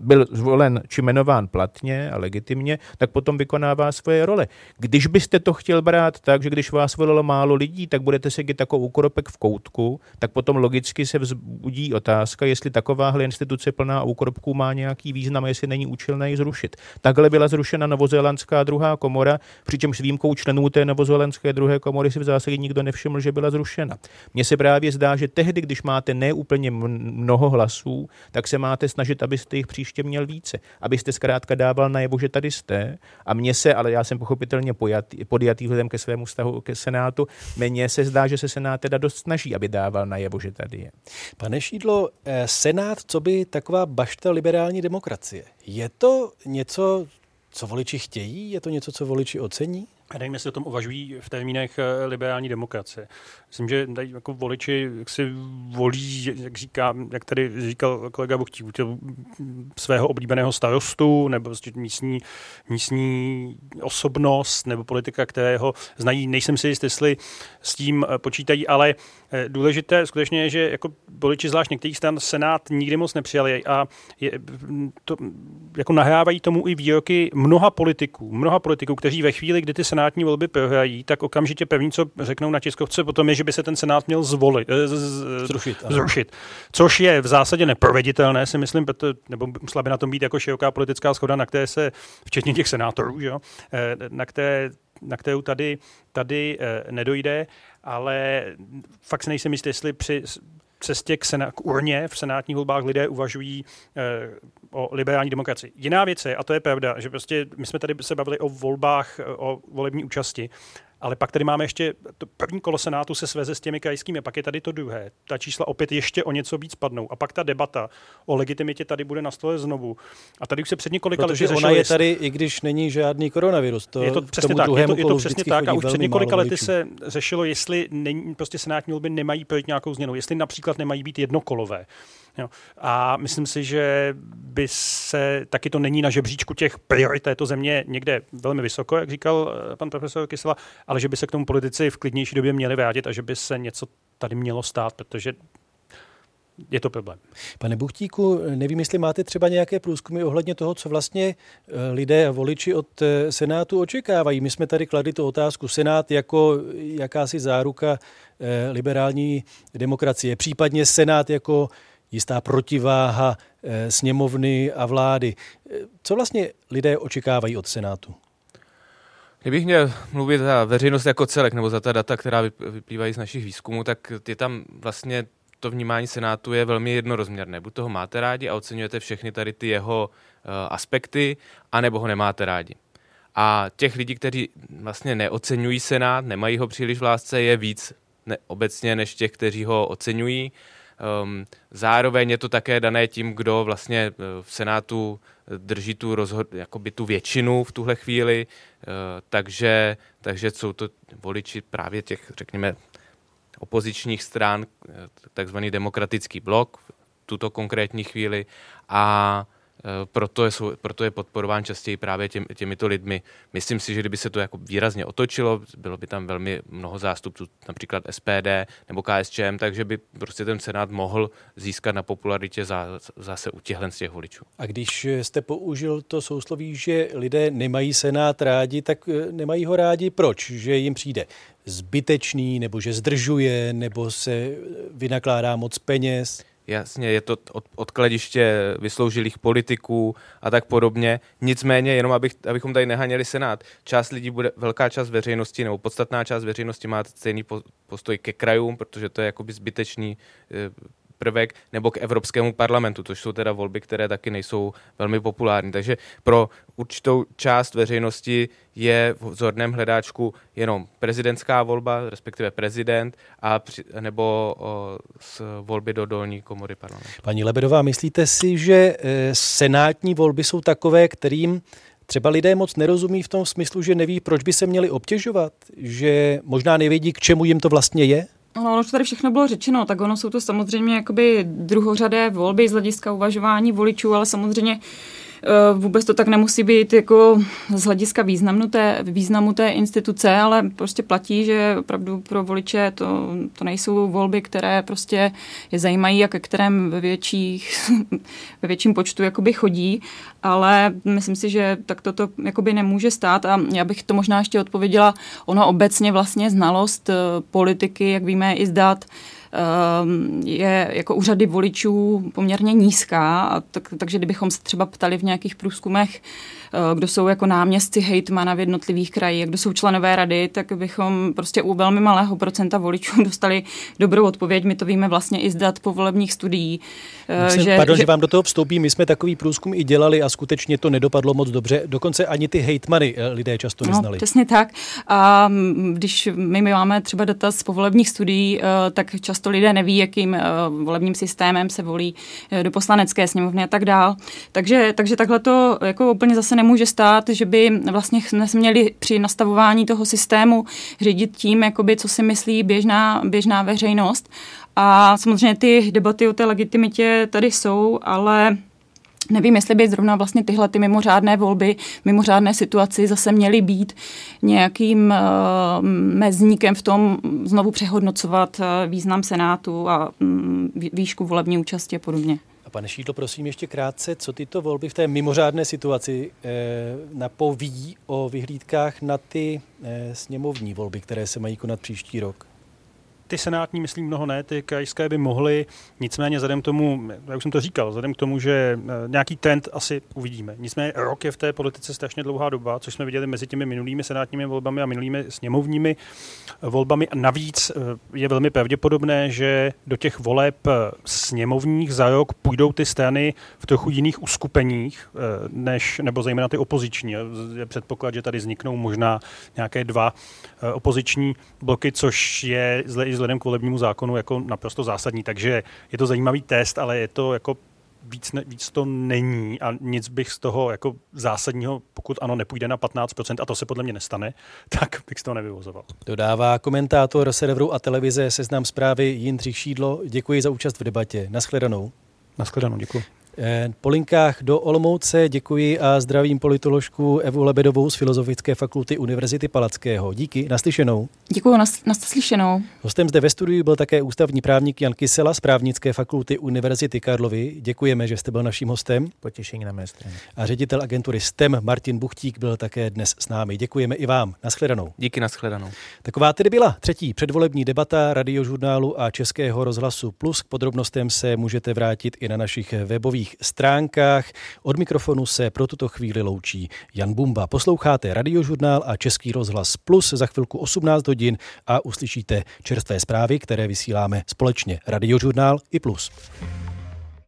byl zvolen či jmenován platně a legitimně, tak potom vykonává svoje role. Když byste to chtěl brát tak, že když vás volilo málo lidí, tak budete sedět jako úkoropek v koutku, tak potom logicky se vzbudí otázka, jestli takováhle instituce plná úkoropků má nějaký význam jestli není účelné ji zrušit. Takhle byla zrušena novozélandská druhá komora, přičemž s výjimkou členů té novozélandské druhé komory si v zásadě nikdo nevšiml, že byla zrušena. Mně se právě zdá, že tehdy, když máte neúplně mnoho hlasů, tak se máte snažit, abyste abyste jich příště měl více. Abyste zkrátka dával najevo, že tady jste. A mně se, ale já jsem pochopitelně pojatý, podjatý vzhledem ke svému vztahu ke Senátu, mně se zdá, že se Senát teda dost snaží, aby dával najevo, že tady je. Pane Šídlo, eh, Senát, co by taková bašta liberální demokracie? Je to něco, co voliči chtějí? Je to něco, co voliči ocení? Já nevím, jestli o tom uvažují v termínech eh, liberální demokracie. Myslím, že tady jako voliči jak si volí, jak, říká, jak tady říkal kolega Buchtí, svého oblíbeného starostu nebo prostě místní, místní osobnost nebo politika, kterého znají. Nejsem si jist, jestli s tím eh, počítají, ale eh, důležité skutečně je, že jako voliči zvlášť některých stran Senát nikdy moc nepřijali a je, to, jako nahrávají tomu i výroky mnoha politiků, mnoha politiků, kteří ve chvíli, kdy ty senátní volby prohrají, tak okamžitě první, co řeknou na tiskovce potom je, že by se ten senát měl zvolit, eh, z, z, zrušit, zrušit. Což je v zásadě neproveditelné, si myslím, nebo musela by na tom být jako široká politická schoda, na které se, včetně těch senátorů, že jo, eh, na, které, na kterou tady, tady eh, nedojde, ale fakt si nejsem jistý, jestli při cestě k, sena- k urně v senátních volbách lidé uvažují eh, o liberální demokracii. Jiná věc je, a to je pravda, že prostě my jsme tady se bavili o volbách, o volební účasti ale pak tady máme ještě to první kolo Senátu se sveze s těmi krajskými, pak je tady to druhé. Ta čísla opět ještě o něco víc padnou. A pak ta debata o legitimitě tady bude na stole znovu. A tady už se před několika lety ona je tady, i když není žádný koronavirus. To, je to přesně tak, je to, je to přesně tak. A už před několika lety se řešilo, jestli není, prostě senátní volby nemají projít nějakou změnu, jestli například nemají být jednokolové. Jo. A myslím si, že by se, taky to není na žebříčku těch priorit této země někde velmi vysoko, jak říkal eh, pan profesor Kysela, ale že by se k tomu politici v klidnější době měli vrátit a že by se něco tady mělo stát, protože je to problém. Pane Buchtíku, nevím, jestli máte třeba nějaké průzkumy ohledně toho, co vlastně eh, lidé a voliči od eh, Senátu očekávají. My jsme tady kladli tu otázku Senát jako jakási záruka liberální demokracie, případně Senát jako jistá protiváha eh, sněmovny a vlády. Eh, co vlastně lidé očekávají od Senátu? Kdybych měl mluvit za veřejnost jako celek, nebo za ta data, která vyplývají z našich výzkumů, tak je tam vlastně to vnímání Senátu je velmi jednorozměrné. Buď toho máte rádi a oceňujete všechny tady ty jeho uh, aspekty, anebo ho nemáte rádi. A těch lidí, kteří vlastně neocenují Senát, nemají ho příliš v lásce, je víc ne, obecně než těch, kteří ho oceňují. Um, zároveň je to také dané tím, kdo vlastně eh, v Senátu drží tu, rozhod, jakoby tu většinu v tuhle chvíli, uh, takže, takže jsou to voliči právě těch, řekněme, opozičních stran, eh, takzvaný demokratický blok v tuto konkrétní chvíli. A Eh, proto je, proto je podporován častěji právě těm, těmito lidmi. Myslím si, že kdyby se to jako výrazně otočilo, bylo by tam velmi mnoho zástupců, například SPD nebo KSČM, takže by prostě ten Senát mohl získat na popularitě za, zase u těchhle z těch voličů. A když jste použil to sousloví, že lidé nemají Senát rádi, tak eh, nemají ho rádi proč? Že jim přijde zbytečný, nebo že zdržuje, nebo se vynakládá moc peněz? Jasně, je to od, odkladiště vysloužilých politiků a tak podobně. Nicméně, jenom abych, abychom tady nehaněli Senát, část lidí bude, velká část veřejnosti nebo podstatná část veřejnosti má stejný postoj ke krajům, protože to je jakoby zbytečný eh, prvek, nebo k Evropskému parlamentu, což jsou teda volby, které taky nejsou velmi populární. Takže pro určitou část veřejnosti je v vzorném hledáčku jenom prezidentská volba, respektive prezident, a při, nebo o, z volby do dolní komory parlamentu. Paní Lebedová, myslíte si, že e, senátní volby jsou takové, kterým třeba lidé moc nerozumí v tom smyslu, že neví, proč by se měli obtěžovat, že možná nevědí, k čemu jim to vlastně je? No, ono tady všechno bylo řečeno, tak ono jsou to samozřejmě jakoby druhořadé volby z hlediska uvažování voličů, ale samozřejmě Eh, vůbec to tak nemusí být jako z hlediska významu té, významu té instituce, ale prostě platí, že opravdu pro voliče to, to nejsou volby, které prostě je zajímají a ke kterém ve, větších, ve větším počtu jakoby chodí, ale myslím si, že tak toto jakoby nemůže stát a já bych to možná ještě odpověděla, ono obecně vlastně znalost eh, politiky, jak víme, i zdát, je jako úřady voličů poměrně nízká, tak, takže kdybychom se třeba ptali v nějakých průzkumech, kdo jsou jako náměstci hejtmana v jednotlivých krajích, kdo jsou členové rady, tak bychom prostě u velmi malého procenta voličů dostali dobrou odpověď. My to víme vlastně i z dat povolebních studií. Eh, se, že, pardon, že, že vám do toho vstoupí, my jsme takový průzkum i dělali a skutečně to nedopadlo moc dobře. Dokonce ani ty hejtmany eh, lidé často no, neznali. No, přesně tak. A mm, když my, my máme třeba data z povolebních studií, tak často lidé neví, jakým volebním systémem se volí do poslanecké sněmovny a tak dál. Takže, takže takhle to jako úplně zase nemůže stát, že by vlastně měli při nastavování toho systému řídit tím, jakoby, co si myslí běžná, běžná veřejnost. A samozřejmě ty debaty o té legitimitě tady jsou, ale Nevím, jestli by zrovna vlastně tyhle ty mimořádné volby, mimořádné situaci zase měly být nějakým uh, mezníkem v tom znovu přehodnocovat uh, význam Senátu a um, výšku volební účasti a podobně. Pane Šídlo, prosím ještě krátce, co tyto volby v té mimořádné situaci eh, napoví o vyhlídkách na ty eh, sněmovní volby, které se mají konat příští rok? Ty senátní, myslím, mnoho ne, ty krajské by mohly, nicméně vzhledem k tomu, jak už jsem to říkal, vzhledem k tomu, že eh, nějaký trend asi uvidíme. Nicméně rok je v té politice strašně dlouhá doba, což jsme viděli mezi těmi minulými senátními volbami a minulými sněmovními volbami. Navíc eh, je velmi pravděpodobné, že do těch voleb eh, sněmovních za rok půjdou ty strany v trochu jiných uskupeních, než, nebo zejména ty opoziční. Je předpoklad, že tady vzniknou možná nějaké dva opoziční bloky, což je zle, vzhledem k volebnímu zákonu jako naprosto zásadní. Takže je to zajímavý test, ale je to jako víc, ne, víc to není a nic bych z toho jako zásadního, pokud ano, nepůjde na 15%, a to se podle mě nestane, tak bych z toho nevyvozoval. Dodává komentátor serveru a televize Seznam zprávy Jindřich Šídlo. Děkuji za účast v debatě. Naschledanou. Naschledanou, děkuji. Eh, po linkách do Olomouce děkuji a zdravím politoložku Evu Lebedovou z Filozofické fakulty Univerzity Palackého. Díky, naslyšenou. Děkuji, nas, naslyšenou. Hostem zde ve studiu byl také ústavní právník Jan Kysela z právnické fakulty Univerzity Karlovy. Děkujeme, že jste byl naším hostem. Potěšení na mé straně. A ředitel agentury STEM Martin Buchtík byl také dnes s námi. Děkujeme i vám. Naschledanou. Díky, naschledanou. Taková tedy byla třetí předvolební debata radiožurnálu a Českého rozhlasu Plus. K podrobnostem se můžete vrátit i na našich webových webových stránkách. Od mikrofonu se pro tuto chvíli loučí Jan Bumba. Posloucháte Radiožurnál a Český rozhlas Plus za chvilku 18 hodin a uslyšíte čerstvé zprávy, které vysíláme společně Radiožurnál i Plus.